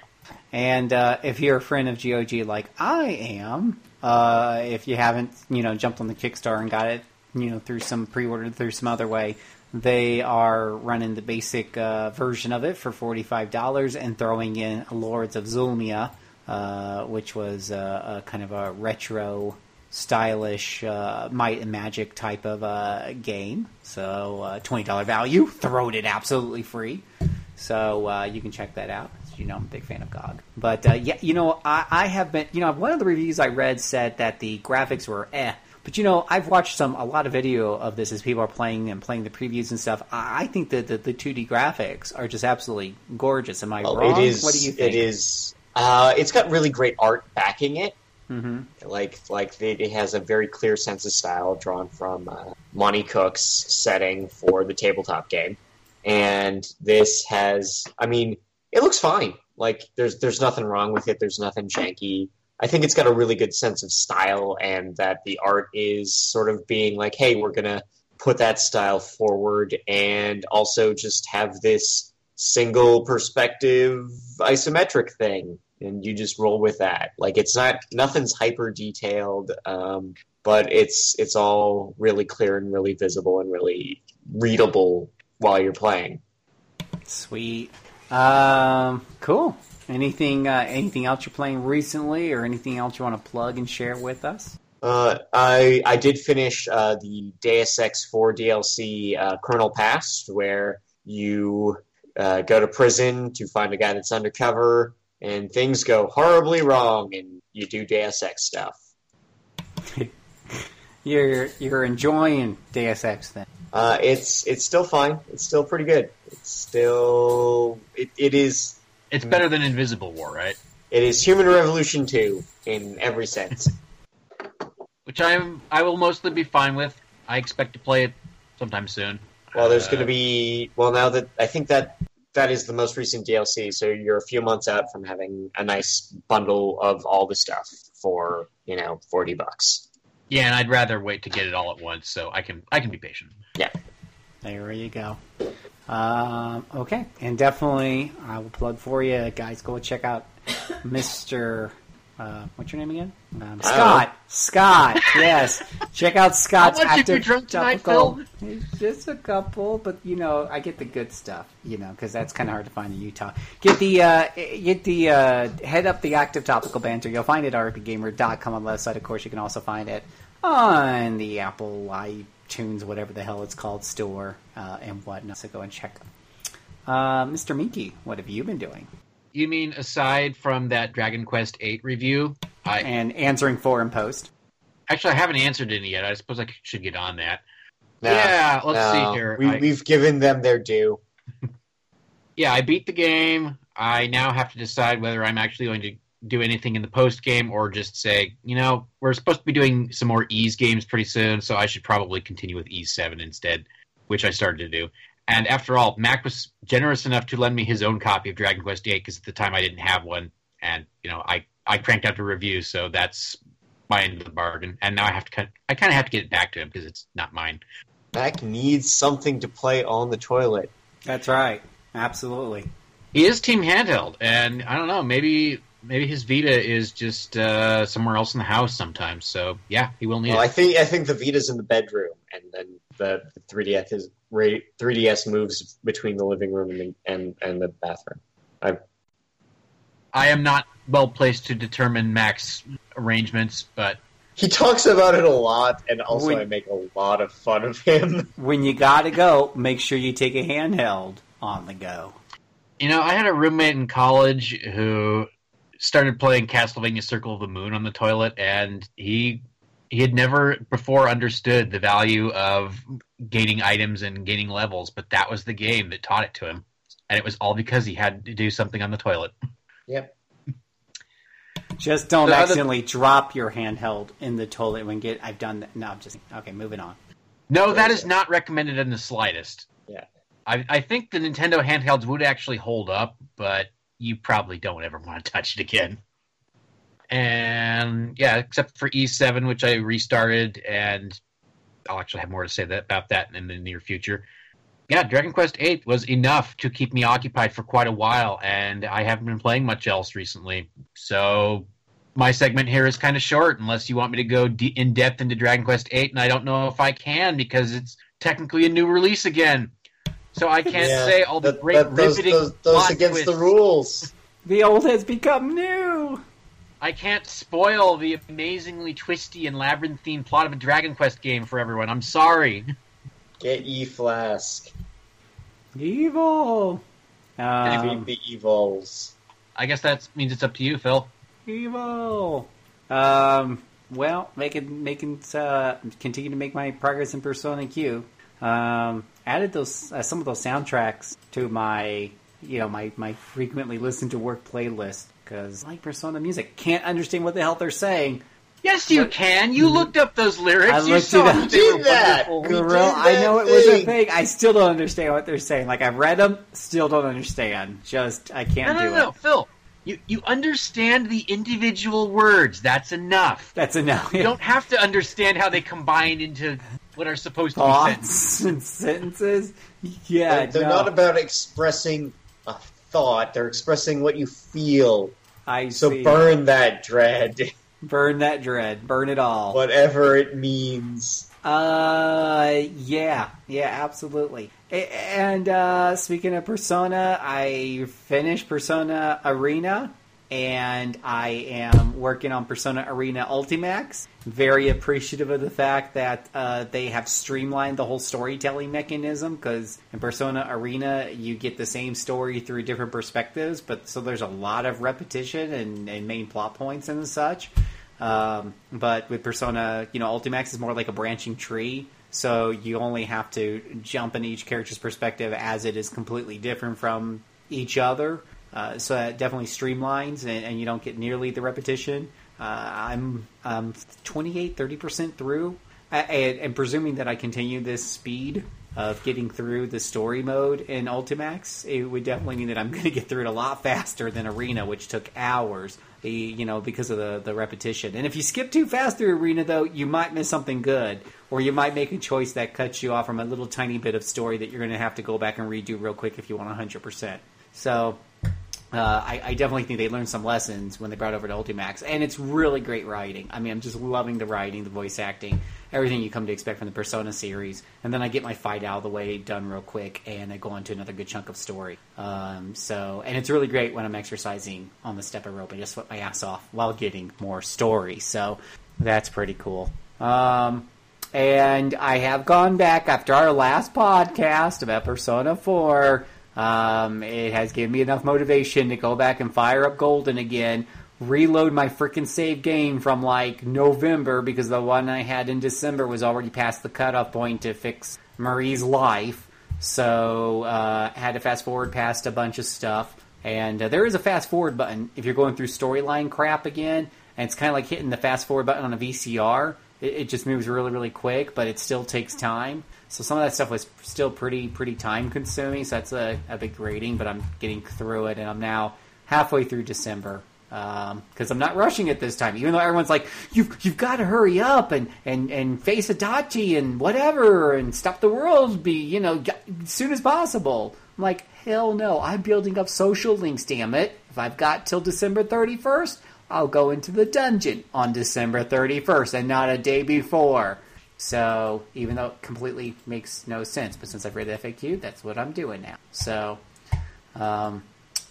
[SPEAKER 2] And uh, if you're a friend of GOG like I am, uh, if you haven't, you know, jumped on the Kickstarter and got it, you know, through some pre-order through some other way, they are running the basic uh, version of it for forty-five dollars and throwing in Lords of Xulima, uh, which was uh, a kind of a retro, stylish uh, might and magic type of game. So uh, twenty dollar value, throwing it absolutely free. So you can check that out. You know I'm a big fan of GOG. But uh, yeah, you know I, I have been you know one of the reviews I read said that the graphics were eh. But you know, I've watched some a lot of video of this as people are playing and playing the previews and stuff. I, I think that the, the 2D graphics are just absolutely gorgeous. Am I
[SPEAKER 3] Well,
[SPEAKER 2] wrong?
[SPEAKER 3] it is.
[SPEAKER 2] what do you think?
[SPEAKER 3] It is. Uh, it's got really great art backing it.
[SPEAKER 2] hmm
[SPEAKER 3] Like, like it, it has a very clear sense of style drawn from uh, Monte Cook's setting for the tabletop game, and this has. I mean, it looks fine. Like, there's there's nothing wrong with it. There's nothing janky. I think it's got a really good sense of style, and that the art is sort of being like, hey, we're gonna put that style forward, and also just have this single perspective isometric thing and you just roll with that like it's not nothing's hyper detailed um, but it's it's all really clear and really visible and really readable while you're playing
[SPEAKER 2] Sweet. Um, cool. Anything uh, anything else you're playing recently, or anything else you want to plug and share with us?
[SPEAKER 3] uh, I I did finish uh, the Deus Ex 4 DLC uh, Criminal Past where you uh, go to prison to find a guy that's undercover and things go horribly wrong and you do Deus Ex stuff
[SPEAKER 2] You're you're enjoying Deus Ex then?
[SPEAKER 3] Uh, it's it's still fine. It's still pretty good. It's still it, it is
[SPEAKER 1] It's better than Invisible War, right?
[SPEAKER 3] it is Human Revolution two in every sense.
[SPEAKER 1] Which I'm I will mostly be fine with. I expect to play it sometime soon.
[SPEAKER 3] Well, there's
[SPEAKER 1] Uh,
[SPEAKER 3] going to be well now that I think that that is the most recent DLC, so you're a few months out from having a nice bundle of all the stuff for you know forty bucks.
[SPEAKER 1] Yeah, and I'd rather wait to get it all at once, so I can I can be patient. Yeah.
[SPEAKER 2] There you go. Um, okay, and definitely I will plug for you guys. Go check out Mister. Uh, what's your name again? Um, Scott. Scott. Yes, check out Scott's
[SPEAKER 1] How much have you
[SPEAKER 2] active
[SPEAKER 1] drunk tonight,
[SPEAKER 2] topical.
[SPEAKER 1] Phil?
[SPEAKER 2] Just a couple, but you know I get the good stuff. You know because that's kind of hard to find in Utah. Get the uh, get the uh, head up the active topical banter. You'll find it at rpgamer.com on the left side. Of course, you can also find it on the Apple iTunes, whatever the hell it's called, store uh, and whatnot. So go and check. Uh, Mr. Minky, what have you been doing?
[SPEAKER 1] You mean aside from that Dragon Quest VIII review? I
[SPEAKER 2] And answering forum post.
[SPEAKER 1] actually I haven't answered any yet. I suppose I should get on that.
[SPEAKER 3] No,
[SPEAKER 1] yeah, let's
[SPEAKER 3] no,
[SPEAKER 1] see here.
[SPEAKER 3] We,
[SPEAKER 1] I-
[SPEAKER 3] We've given them their due.
[SPEAKER 1] yeah, I beat the game. I now have to decide whether I'm actually going to do anything in the post game or just say, you know, we're supposed to be doing some more Ys games pretty soon, so I should probably continue with Ys 7 instead, which I started to do. And after all, Mac was generous enough to lend me his own copy of Dragon Quest VIII because at the time I didn't have one, and you know, I I cranked out the review, so that's my end of the bargain. And now I have to cut. I kind of have to get it back to him because it's not mine.
[SPEAKER 3] Mac needs something to play on the toilet.
[SPEAKER 2] That's right. Absolutely.
[SPEAKER 1] He is team handheld, and I don't know, maybe maybe his Vita is just uh, somewhere else in the house sometimes. So yeah, he will need
[SPEAKER 3] Well, I think I think the Vita's in the bedroom, and then the 3DS is 3DS moves between the living room and the, and, and the bathroom.
[SPEAKER 1] I I am not well placed to determine Mac's arrangements, but
[SPEAKER 3] He talks about it a lot, and also
[SPEAKER 2] When-
[SPEAKER 3] I make a lot of fun of him.
[SPEAKER 2] When you gotta go, make sure you take a handheld on the go.
[SPEAKER 1] you know, I had a roommate in college who started playing Castlevania Circle of the Moon on the toilet, and he he had never before understood the value of gaining items and gaining levels, but that was the game that taught it to him, and it was all because he had to do something on the toilet.
[SPEAKER 3] Yep.
[SPEAKER 2] Just don't
[SPEAKER 1] The other-
[SPEAKER 2] accidentally drop your handheld in the toilet when get. I've done that. No, I'm just okay. Moving on.
[SPEAKER 1] No, that is not recommended in the slightest.
[SPEAKER 3] Yeah.
[SPEAKER 1] I, I think the Nintendo handhelds would actually hold up, but you probably don't ever want to touch it again. And yeah, except for Ys 7, which I restarted, and I'll actually have more to say that, about that in the near future. Yeah, Dragon Quest VIII was enough to keep me occupied for quite a while, and I haven't been playing much else recently. So my segment here is kind of short, unless you want me to go de- in depth into Dragon Quest VIII, and I don't know if I can because it's technically a new release again. So I can't
[SPEAKER 3] Yeah,
[SPEAKER 1] say all the
[SPEAKER 3] that-
[SPEAKER 1] great
[SPEAKER 3] that- those,
[SPEAKER 1] riveting
[SPEAKER 3] those, those
[SPEAKER 1] plot
[SPEAKER 3] against the rules.
[SPEAKER 2] The old has become new.
[SPEAKER 1] I can't spoil the amazingly twisty and labyrinthine plot of a Dragon Quest game for everyone. I'm sorry.
[SPEAKER 3] Get E Flask.
[SPEAKER 2] Evil. Um,
[SPEAKER 3] Defeat the evils.
[SPEAKER 1] I guess that means it's up to you, Phil.
[SPEAKER 2] Evo. Um. Well, making making uh, continue to make my progress in Persona Q. Um, added those uh, some of those soundtracks to my you know my my frequently listened to work playlist because I like Persona music. Can't understand what the hell they're saying.
[SPEAKER 1] Yes, you can. You mm-hmm. looked up those lyrics.
[SPEAKER 2] I
[SPEAKER 1] you
[SPEAKER 2] looked
[SPEAKER 1] saw
[SPEAKER 2] it up.
[SPEAKER 1] that they were
[SPEAKER 3] that.
[SPEAKER 1] wonderful.
[SPEAKER 3] We
[SPEAKER 2] Gorilla,
[SPEAKER 3] did
[SPEAKER 2] I know it was a
[SPEAKER 3] thing.
[SPEAKER 2] thing. I still don't understand what they're saying. Like I've read them, still don't understand. Just I can't
[SPEAKER 1] no,
[SPEAKER 2] do
[SPEAKER 1] no, no,
[SPEAKER 2] it.
[SPEAKER 1] Phil. You you understand the individual words. That's enough.
[SPEAKER 2] That's enough.
[SPEAKER 1] You don't have to understand how they combine into what are supposed to be sentences.
[SPEAKER 2] and sentences. Yeah,
[SPEAKER 3] They're, they're
[SPEAKER 2] no.
[SPEAKER 3] not about expressing a thought. They're expressing what you feel.
[SPEAKER 2] I
[SPEAKER 3] So
[SPEAKER 2] see.
[SPEAKER 3] burn that dread,
[SPEAKER 2] Burn that dread. Burn it all.
[SPEAKER 3] whatever it means.
[SPEAKER 2] Uh, yeah, yeah, absolutely. And uh, speaking of Persona, I finished Persona Arena, and I am working on Persona Arena Ultimax. Very appreciative of the fact that uh, they have streamlined the whole storytelling mechanism. Because in Persona Arena, you get the same story through different perspectives, but so there's a lot of repetition and, and main plot points and such. Um, but with Persona, you know, Ultimax is more like a branching tree. So you only have to jump in each character's perspective as it is completely different from each other. Uh, so that definitely streamlines and, and you don't get nearly the repetition. Uh, I'm um, 28, 30% through. And, and presuming that I continue this speed of getting through the story mode in Ultimax, it would definitely mean that I'm going to get through it a lot faster than Arena, which took hours. You know, because of the, the repetition. And if you skip too fast through Arena, though, you might miss something good, or you might make a choice that cuts you off from a little tiny bit of story that you're going to have to go back and redo real quick if you want 100%. So, uh, I, I definitely think they learned some lessons when they brought over to Ultimax, and it's really great writing. I mean, I'm just loving the writing, the voice acting, everything you come to expect from the Persona series. And then I get my fight out of the way done real quick, and I go on to another good chunk of story. Um, so, and it's really great when I'm exercising on the step of rope and just sweat my ass off while getting more story. So, that's pretty cool. Um, and I have gone back after our last podcast about Persona 4. Um, it has given me enough motivation to go back and fire up Golden again, reload my freaking save game from like November because the one I had in December was already past the cutoff point to fix Marie's life. So uh, had to fast forward past a bunch of stuff. And uh, there is a fast forward button if you're going through storyline crap again, and it's kind of like hitting the fast forward button on a VCR. It, it just moves really, really quick, but it still takes time. So some of that stuff was still pretty, pretty time consuming. So that's a, a big rating, but I'm getting through it, and I'm now halfway through December um, because I'm not rushing it this time. Even though everyone's like, "You've you've got to hurry up and and and face Adachi and whatever and stop the world, be you know as soon as possible." I'm like, hell no! I'm building up social links. Damn it! If I've got till December 31st, I'll go into the dungeon on December 31st and not a day before. So even though it completely makes no sense, but since I've read the FAQ, that's what I'm doing now. So, um,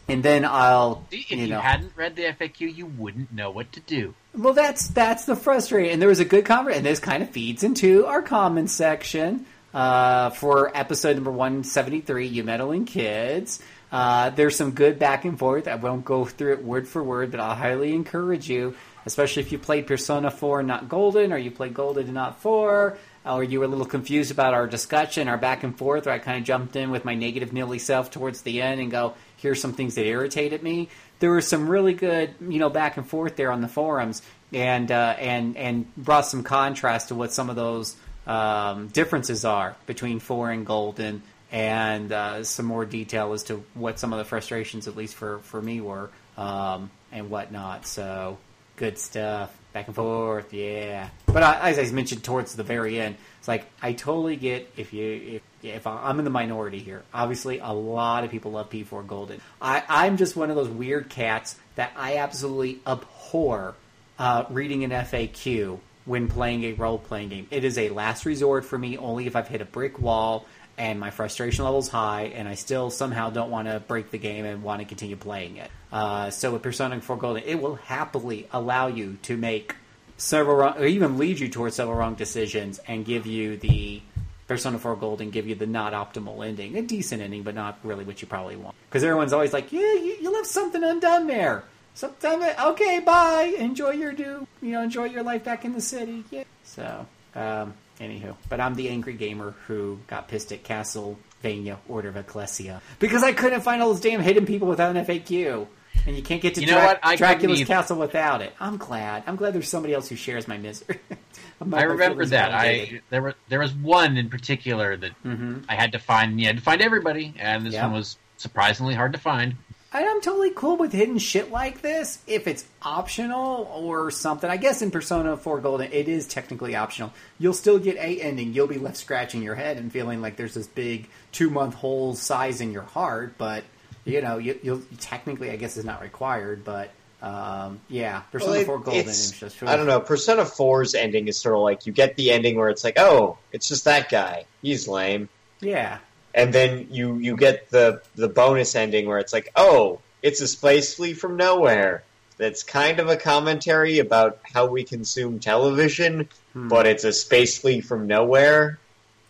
[SPEAKER 2] and then I'll
[SPEAKER 1] if
[SPEAKER 2] you
[SPEAKER 1] you,
[SPEAKER 2] know
[SPEAKER 1] hadn't read the FAQ, you wouldn't know what to do.
[SPEAKER 2] well, that's that's the frustrating. And there was a good comment, and this kind of feeds into our comment section uh, for episode number one seventy three. You meddling kids. Uh, there's some good back and forth. I won't go through it word for word, but I'll highly encourage you, especially if you played Persona 4 and not Golden, or you played Golden and not 4, or you were a little confused about our discussion, our back and forth, where I kind of jumped in with my negative Nilly self towards the end and go, here's some things that irritated me. There was some really good, you know, back and forth there on the forums, and uh, and and brought some contrast to what some of those um, differences are between four and Golden, and uh, some more detail as to what some of the frustrations, at least for for me, were um, and whatnot. So good stuff, back and forth, yeah. But I, as I mentioned towards the very end, it's like I totally get if you if, if I- I'm in the minority here. Obviously, a lot of people love P4 Golden. I, I'm just one of those weird cats that I absolutely abhor uh, reading an FAQ when playing a role playing game. It is a last resort for me only if I've hit a brick wall and my frustration level's high and I still somehow don't want to break the game and want to continue playing it. Uh, so with Persona 4 Golden, it will happily allow you to make several wrong, or even lead you towards several wrong decisions and give you the Persona 4 Golden give you the not optimal ending, a decent ending, but not really what you probably want. Because everyone's always like, yeah, you, you left something undone there. Sometime, okay, bye. Enjoy your do, you know, enjoy your life back in the city. Yeah. So, um, anywho, but I'm the angry gamer who got pissed at Castlevania Order of Ecclesia because I couldn't find all those damn hidden people without an FAQ. And you can't get to
[SPEAKER 1] You know
[SPEAKER 2] Dra- Dracula's castle without it. I'm glad. I'm glad there's somebody else who shares my misery.
[SPEAKER 1] I remember that.
[SPEAKER 2] validated.
[SPEAKER 1] I there were there was one in particular that mm-hmm. I had to find. You had to find everybody, and this
[SPEAKER 2] Yeah.
[SPEAKER 1] one was surprisingly hard to find.
[SPEAKER 2] And I'm totally cool with hidden shit like this if it's optional or something. I guess in Persona 4 Golden, it is technically optional. You'll still get a ending. You'll be left scratching your head and feeling like there's this big two month hole size in your heart. But you know, you, you'll technically, I guess, is not required. But um, yeah, Persona
[SPEAKER 3] Well, it-
[SPEAKER 2] 4 Golden
[SPEAKER 3] it's-
[SPEAKER 2] is just.
[SPEAKER 3] I don't know. Persona 4's ending is sort of like you get the ending where it's like, oh, it's just that guy. He's lame.
[SPEAKER 2] Yeah,
[SPEAKER 3] And then you you get the the bonus ending where it's like, oh, it's a space flea from nowhere. That's kind of a commentary about how we consume television,
[SPEAKER 2] Hmm.
[SPEAKER 3] but it's a space flea from nowhere.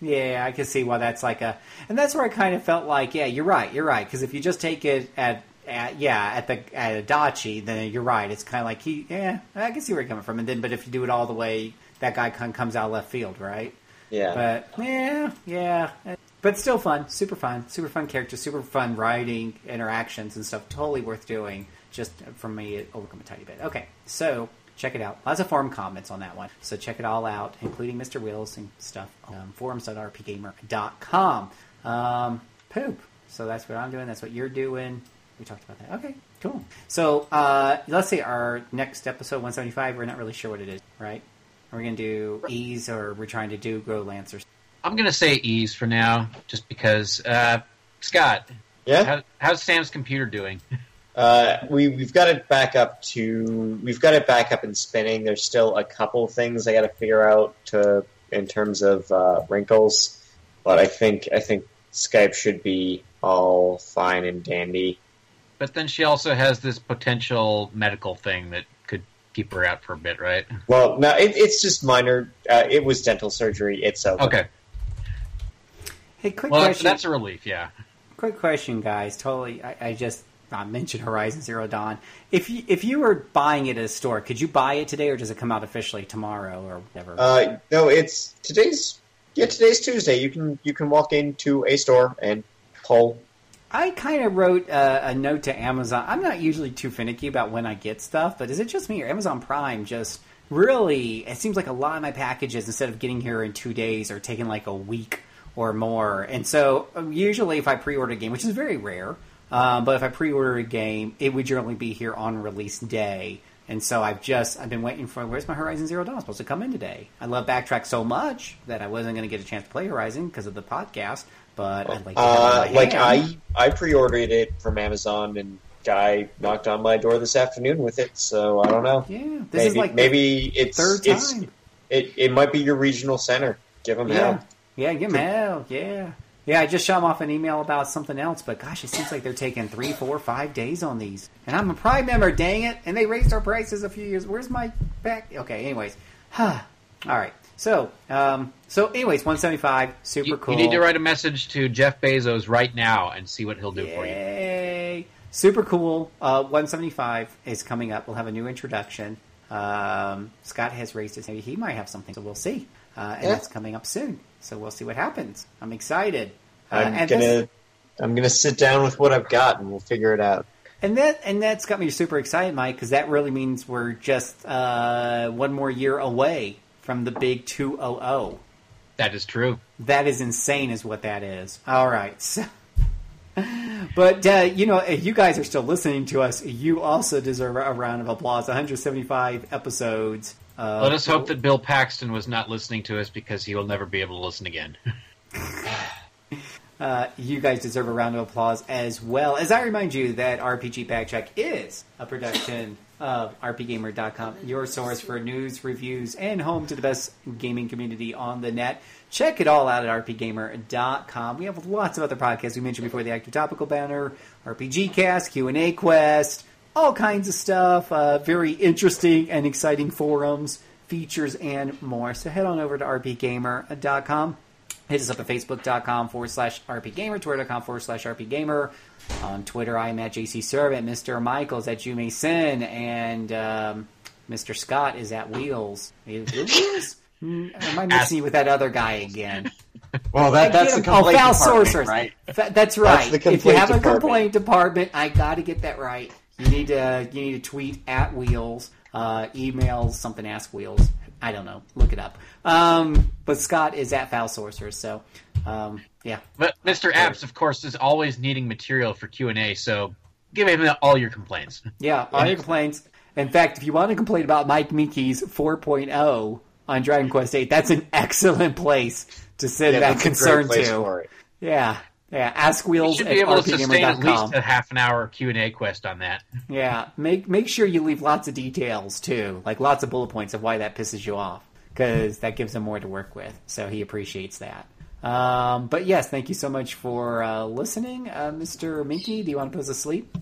[SPEAKER 2] Yeah, I can see why that's like a, and that's where I kind of felt like, yeah, you're right, you're right, because if you just take it at, at yeah, at the at Adachi, then you're right. It's kind of like he, yeah, I can see where you're coming from, and then, but if you do it all the way, that guy kind of comes out left field, right?
[SPEAKER 3] Yeah.
[SPEAKER 2] But yeah, yeah, but still fun, super fun, super fun character, super fun writing, interactions and stuff. Totally worth doing. Just from me, it overcome a tiny bit. Okay, so check it out. Lots of forum comments on that one, so check it all out, including Mr. Wills and stuff. Um, forums.rpgamer.com. Um, poop. So that's what I'm doing. That's what you're doing. We talked about that. Okay, cool. So uh, let's say our next episode, 175. We're not really sure what it is, right? Are we going to do Ys or we're trying to do Growlansers?
[SPEAKER 1] I'm gonna say Ys for now, just because. Uh, Scott,
[SPEAKER 3] Yeah.
[SPEAKER 1] how, how's Sam's computer doing?
[SPEAKER 3] Uh, we we've got it back up to we've got it back up and spinning. There's still a couple things I got to figure out to in terms of uh, wrinkles, but I think I think Skype should be all fine and dandy.
[SPEAKER 1] But then she also has this potential medical thing that could keep her out for a bit, right?
[SPEAKER 3] Well, no, it, it's just minor. Uh, it was dental surgery. It's over.
[SPEAKER 1] Okay.
[SPEAKER 2] Hey, quick
[SPEAKER 1] Well,
[SPEAKER 2] question.
[SPEAKER 1] that's a relief, yeah.
[SPEAKER 2] Quick question, guys. Totally, I, I just uh, mentioned Horizon Zero Dawn. If you, if you were buying it at a store, could you buy it today, or does it come out officially tomorrow, or whatever?
[SPEAKER 3] Uh, no, it's today's. Yeah, today's Tuesday. You can you can walk into a store and pull.
[SPEAKER 2] I kind of wrote uh, a note to Amazon. I'm not usually too finicky about when I get stuff, but is it just me or Amazon Prime just really? It seems like a lot of my packages, instead of getting here in two days, are taking like a week or more. And so um, usually, if I pre-order a game, which is very rare, um, but if I pre-order a game, it would generally be here on release day. And so I've just I've been waiting for where's my Horizon Zero Dawn supposed to come in today. I love Backtrack so much that I wasn't going to get a chance to play Horizon because of the podcast, but I'd like to have it
[SPEAKER 3] Uh, like
[SPEAKER 2] hand.
[SPEAKER 3] I I pre-ordered it from Amazon and guy knocked on my door this afternoon with it. So I don't know.
[SPEAKER 2] Yeah, this
[SPEAKER 3] maybe
[SPEAKER 2] is like
[SPEAKER 3] maybe it's
[SPEAKER 2] third
[SPEAKER 3] it's
[SPEAKER 2] time.
[SPEAKER 3] it it might be your regional center. Give them
[SPEAKER 2] Yeah,
[SPEAKER 3] hell.
[SPEAKER 2] yeah, give 'em hell. Yeah, yeah. I just shot 'em off an email about something else, but gosh, it seems like they're taking three, four, five days on these. And I'm a Prime member. Dang it! And they raised our prices a few years. Where's my back? Okay. Anyways, all right. So, um, so anyways, 175, super
[SPEAKER 1] You,
[SPEAKER 2] cool.
[SPEAKER 1] you need to write a message to Jeff Bezos right now and see what he'll do for you.
[SPEAKER 2] Yay! Super cool. Uh, 175 is coming up. We'll have a new introduction. Um, Scott has raised his. Maybe he might have something, so we'll see. Uh, and
[SPEAKER 3] Yeah.
[SPEAKER 2] that's coming up soon. So we'll see what happens. I'm excited. Uh,
[SPEAKER 3] I'm gonna
[SPEAKER 2] this-
[SPEAKER 3] I'm gonna sit down with what I've got and we'll figure it out.
[SPEAKER 2] and that and that's got me super excited, Mike, because that really means we're just uh, one more year away from the big 200.
[SPEAKER 1] That is true.
[SPEAKER 2] That is insane, is what that is. All right. So, but, uh, you know, if you guys are still listening to us, you also deserve a round of applause. 175 episodes. Uh,
[SPEAKER 1] Let us hope that Bill Paxton was not listening to us because he will never be able to listen again.
[SPEAKER 2] Uh, you guys deserve a round of applause as well. As I remind you that RPG Backtrack is a production of RPGamer.com, your source for news, reviews, and home to the best gaming community on the net. Check it all out at RPGamer.com. We have lots of other podcasts we mentioned before the Active Topical Banter, RPG Cast, Q&A Quest, all kinds of stuff. Uh, very interesting and exciting forums, features, and more. So head on over to RPGamer.com. Hit us up at facebook.com forward slash rpgamer, twitter.com forward slash rpgamer. On Twitter, I am at JC Servant. Mr. Michaels at Jume Sin. And um, Mr. Scott is at Wheels. Is Wheels? Am I mixing you with that other guy again?
[SPEAKER 3] Well, that, that's the
[SPEAKER 2] oh,
[SPEAKER 3] complaint
[SPEAKER 2] foul
[SPEAKER 3] department,
[SPEAKER 2] sorcerers.
[SPEAKER 3] right?
[SPEAKER 2] Fa- that's right.
[SPEAKER 3] the
[SPEAKER 2] if you
[SPEAKER 3] complaint
[SPEAKER 2] have a complaint department, I got to get that right. You need to you need to tweet at Wheels, uh, email something ask Wheels. I don't know. Look it up. Um, but Scott is at foul sorcerers. So um, yeah,
[SPEAKER 1] But Mr. Apps, of course, is always needing material for Q and A. So give him all your complaints.
[SPEAKER 2] yeah. All your complaints. In fact, if you want to complain about Mike Mickey's 4.0 on Dragon Quest VIII, that's an excellent place to send
[SPEAKER 3] Yeah,
[SPEAKER 2] that
[SPEAKER 3] that's a great
[SPEAKER 2] concern
[SPEAKER 3] place
[SPEAKER 2] to. Yeah. Yeah, ask Wheels
[SPEAKER 1] should
[SPEAKER 2] at
[SPEAKER 1] be able to sustain at least a half an hour Q and A quest on that.
[SPEAKER 2] Yeah, make make sure you leave lots of details too, like lots of bullet points of why that pisses you off, because that gives him more to work with. So he appreciates that. Um, but yes, thank you so much for uh, listening, uh, Mr. Minky. Do you want to put us asleep?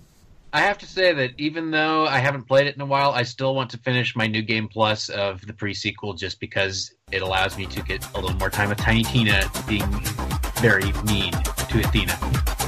[SPEAKER 1] I have to say that even though I haven't played it in a while, I still want to finish my new game plus of the pre sequel just because it allows me to get a little more time with Tiny Tina being very mean to Athena.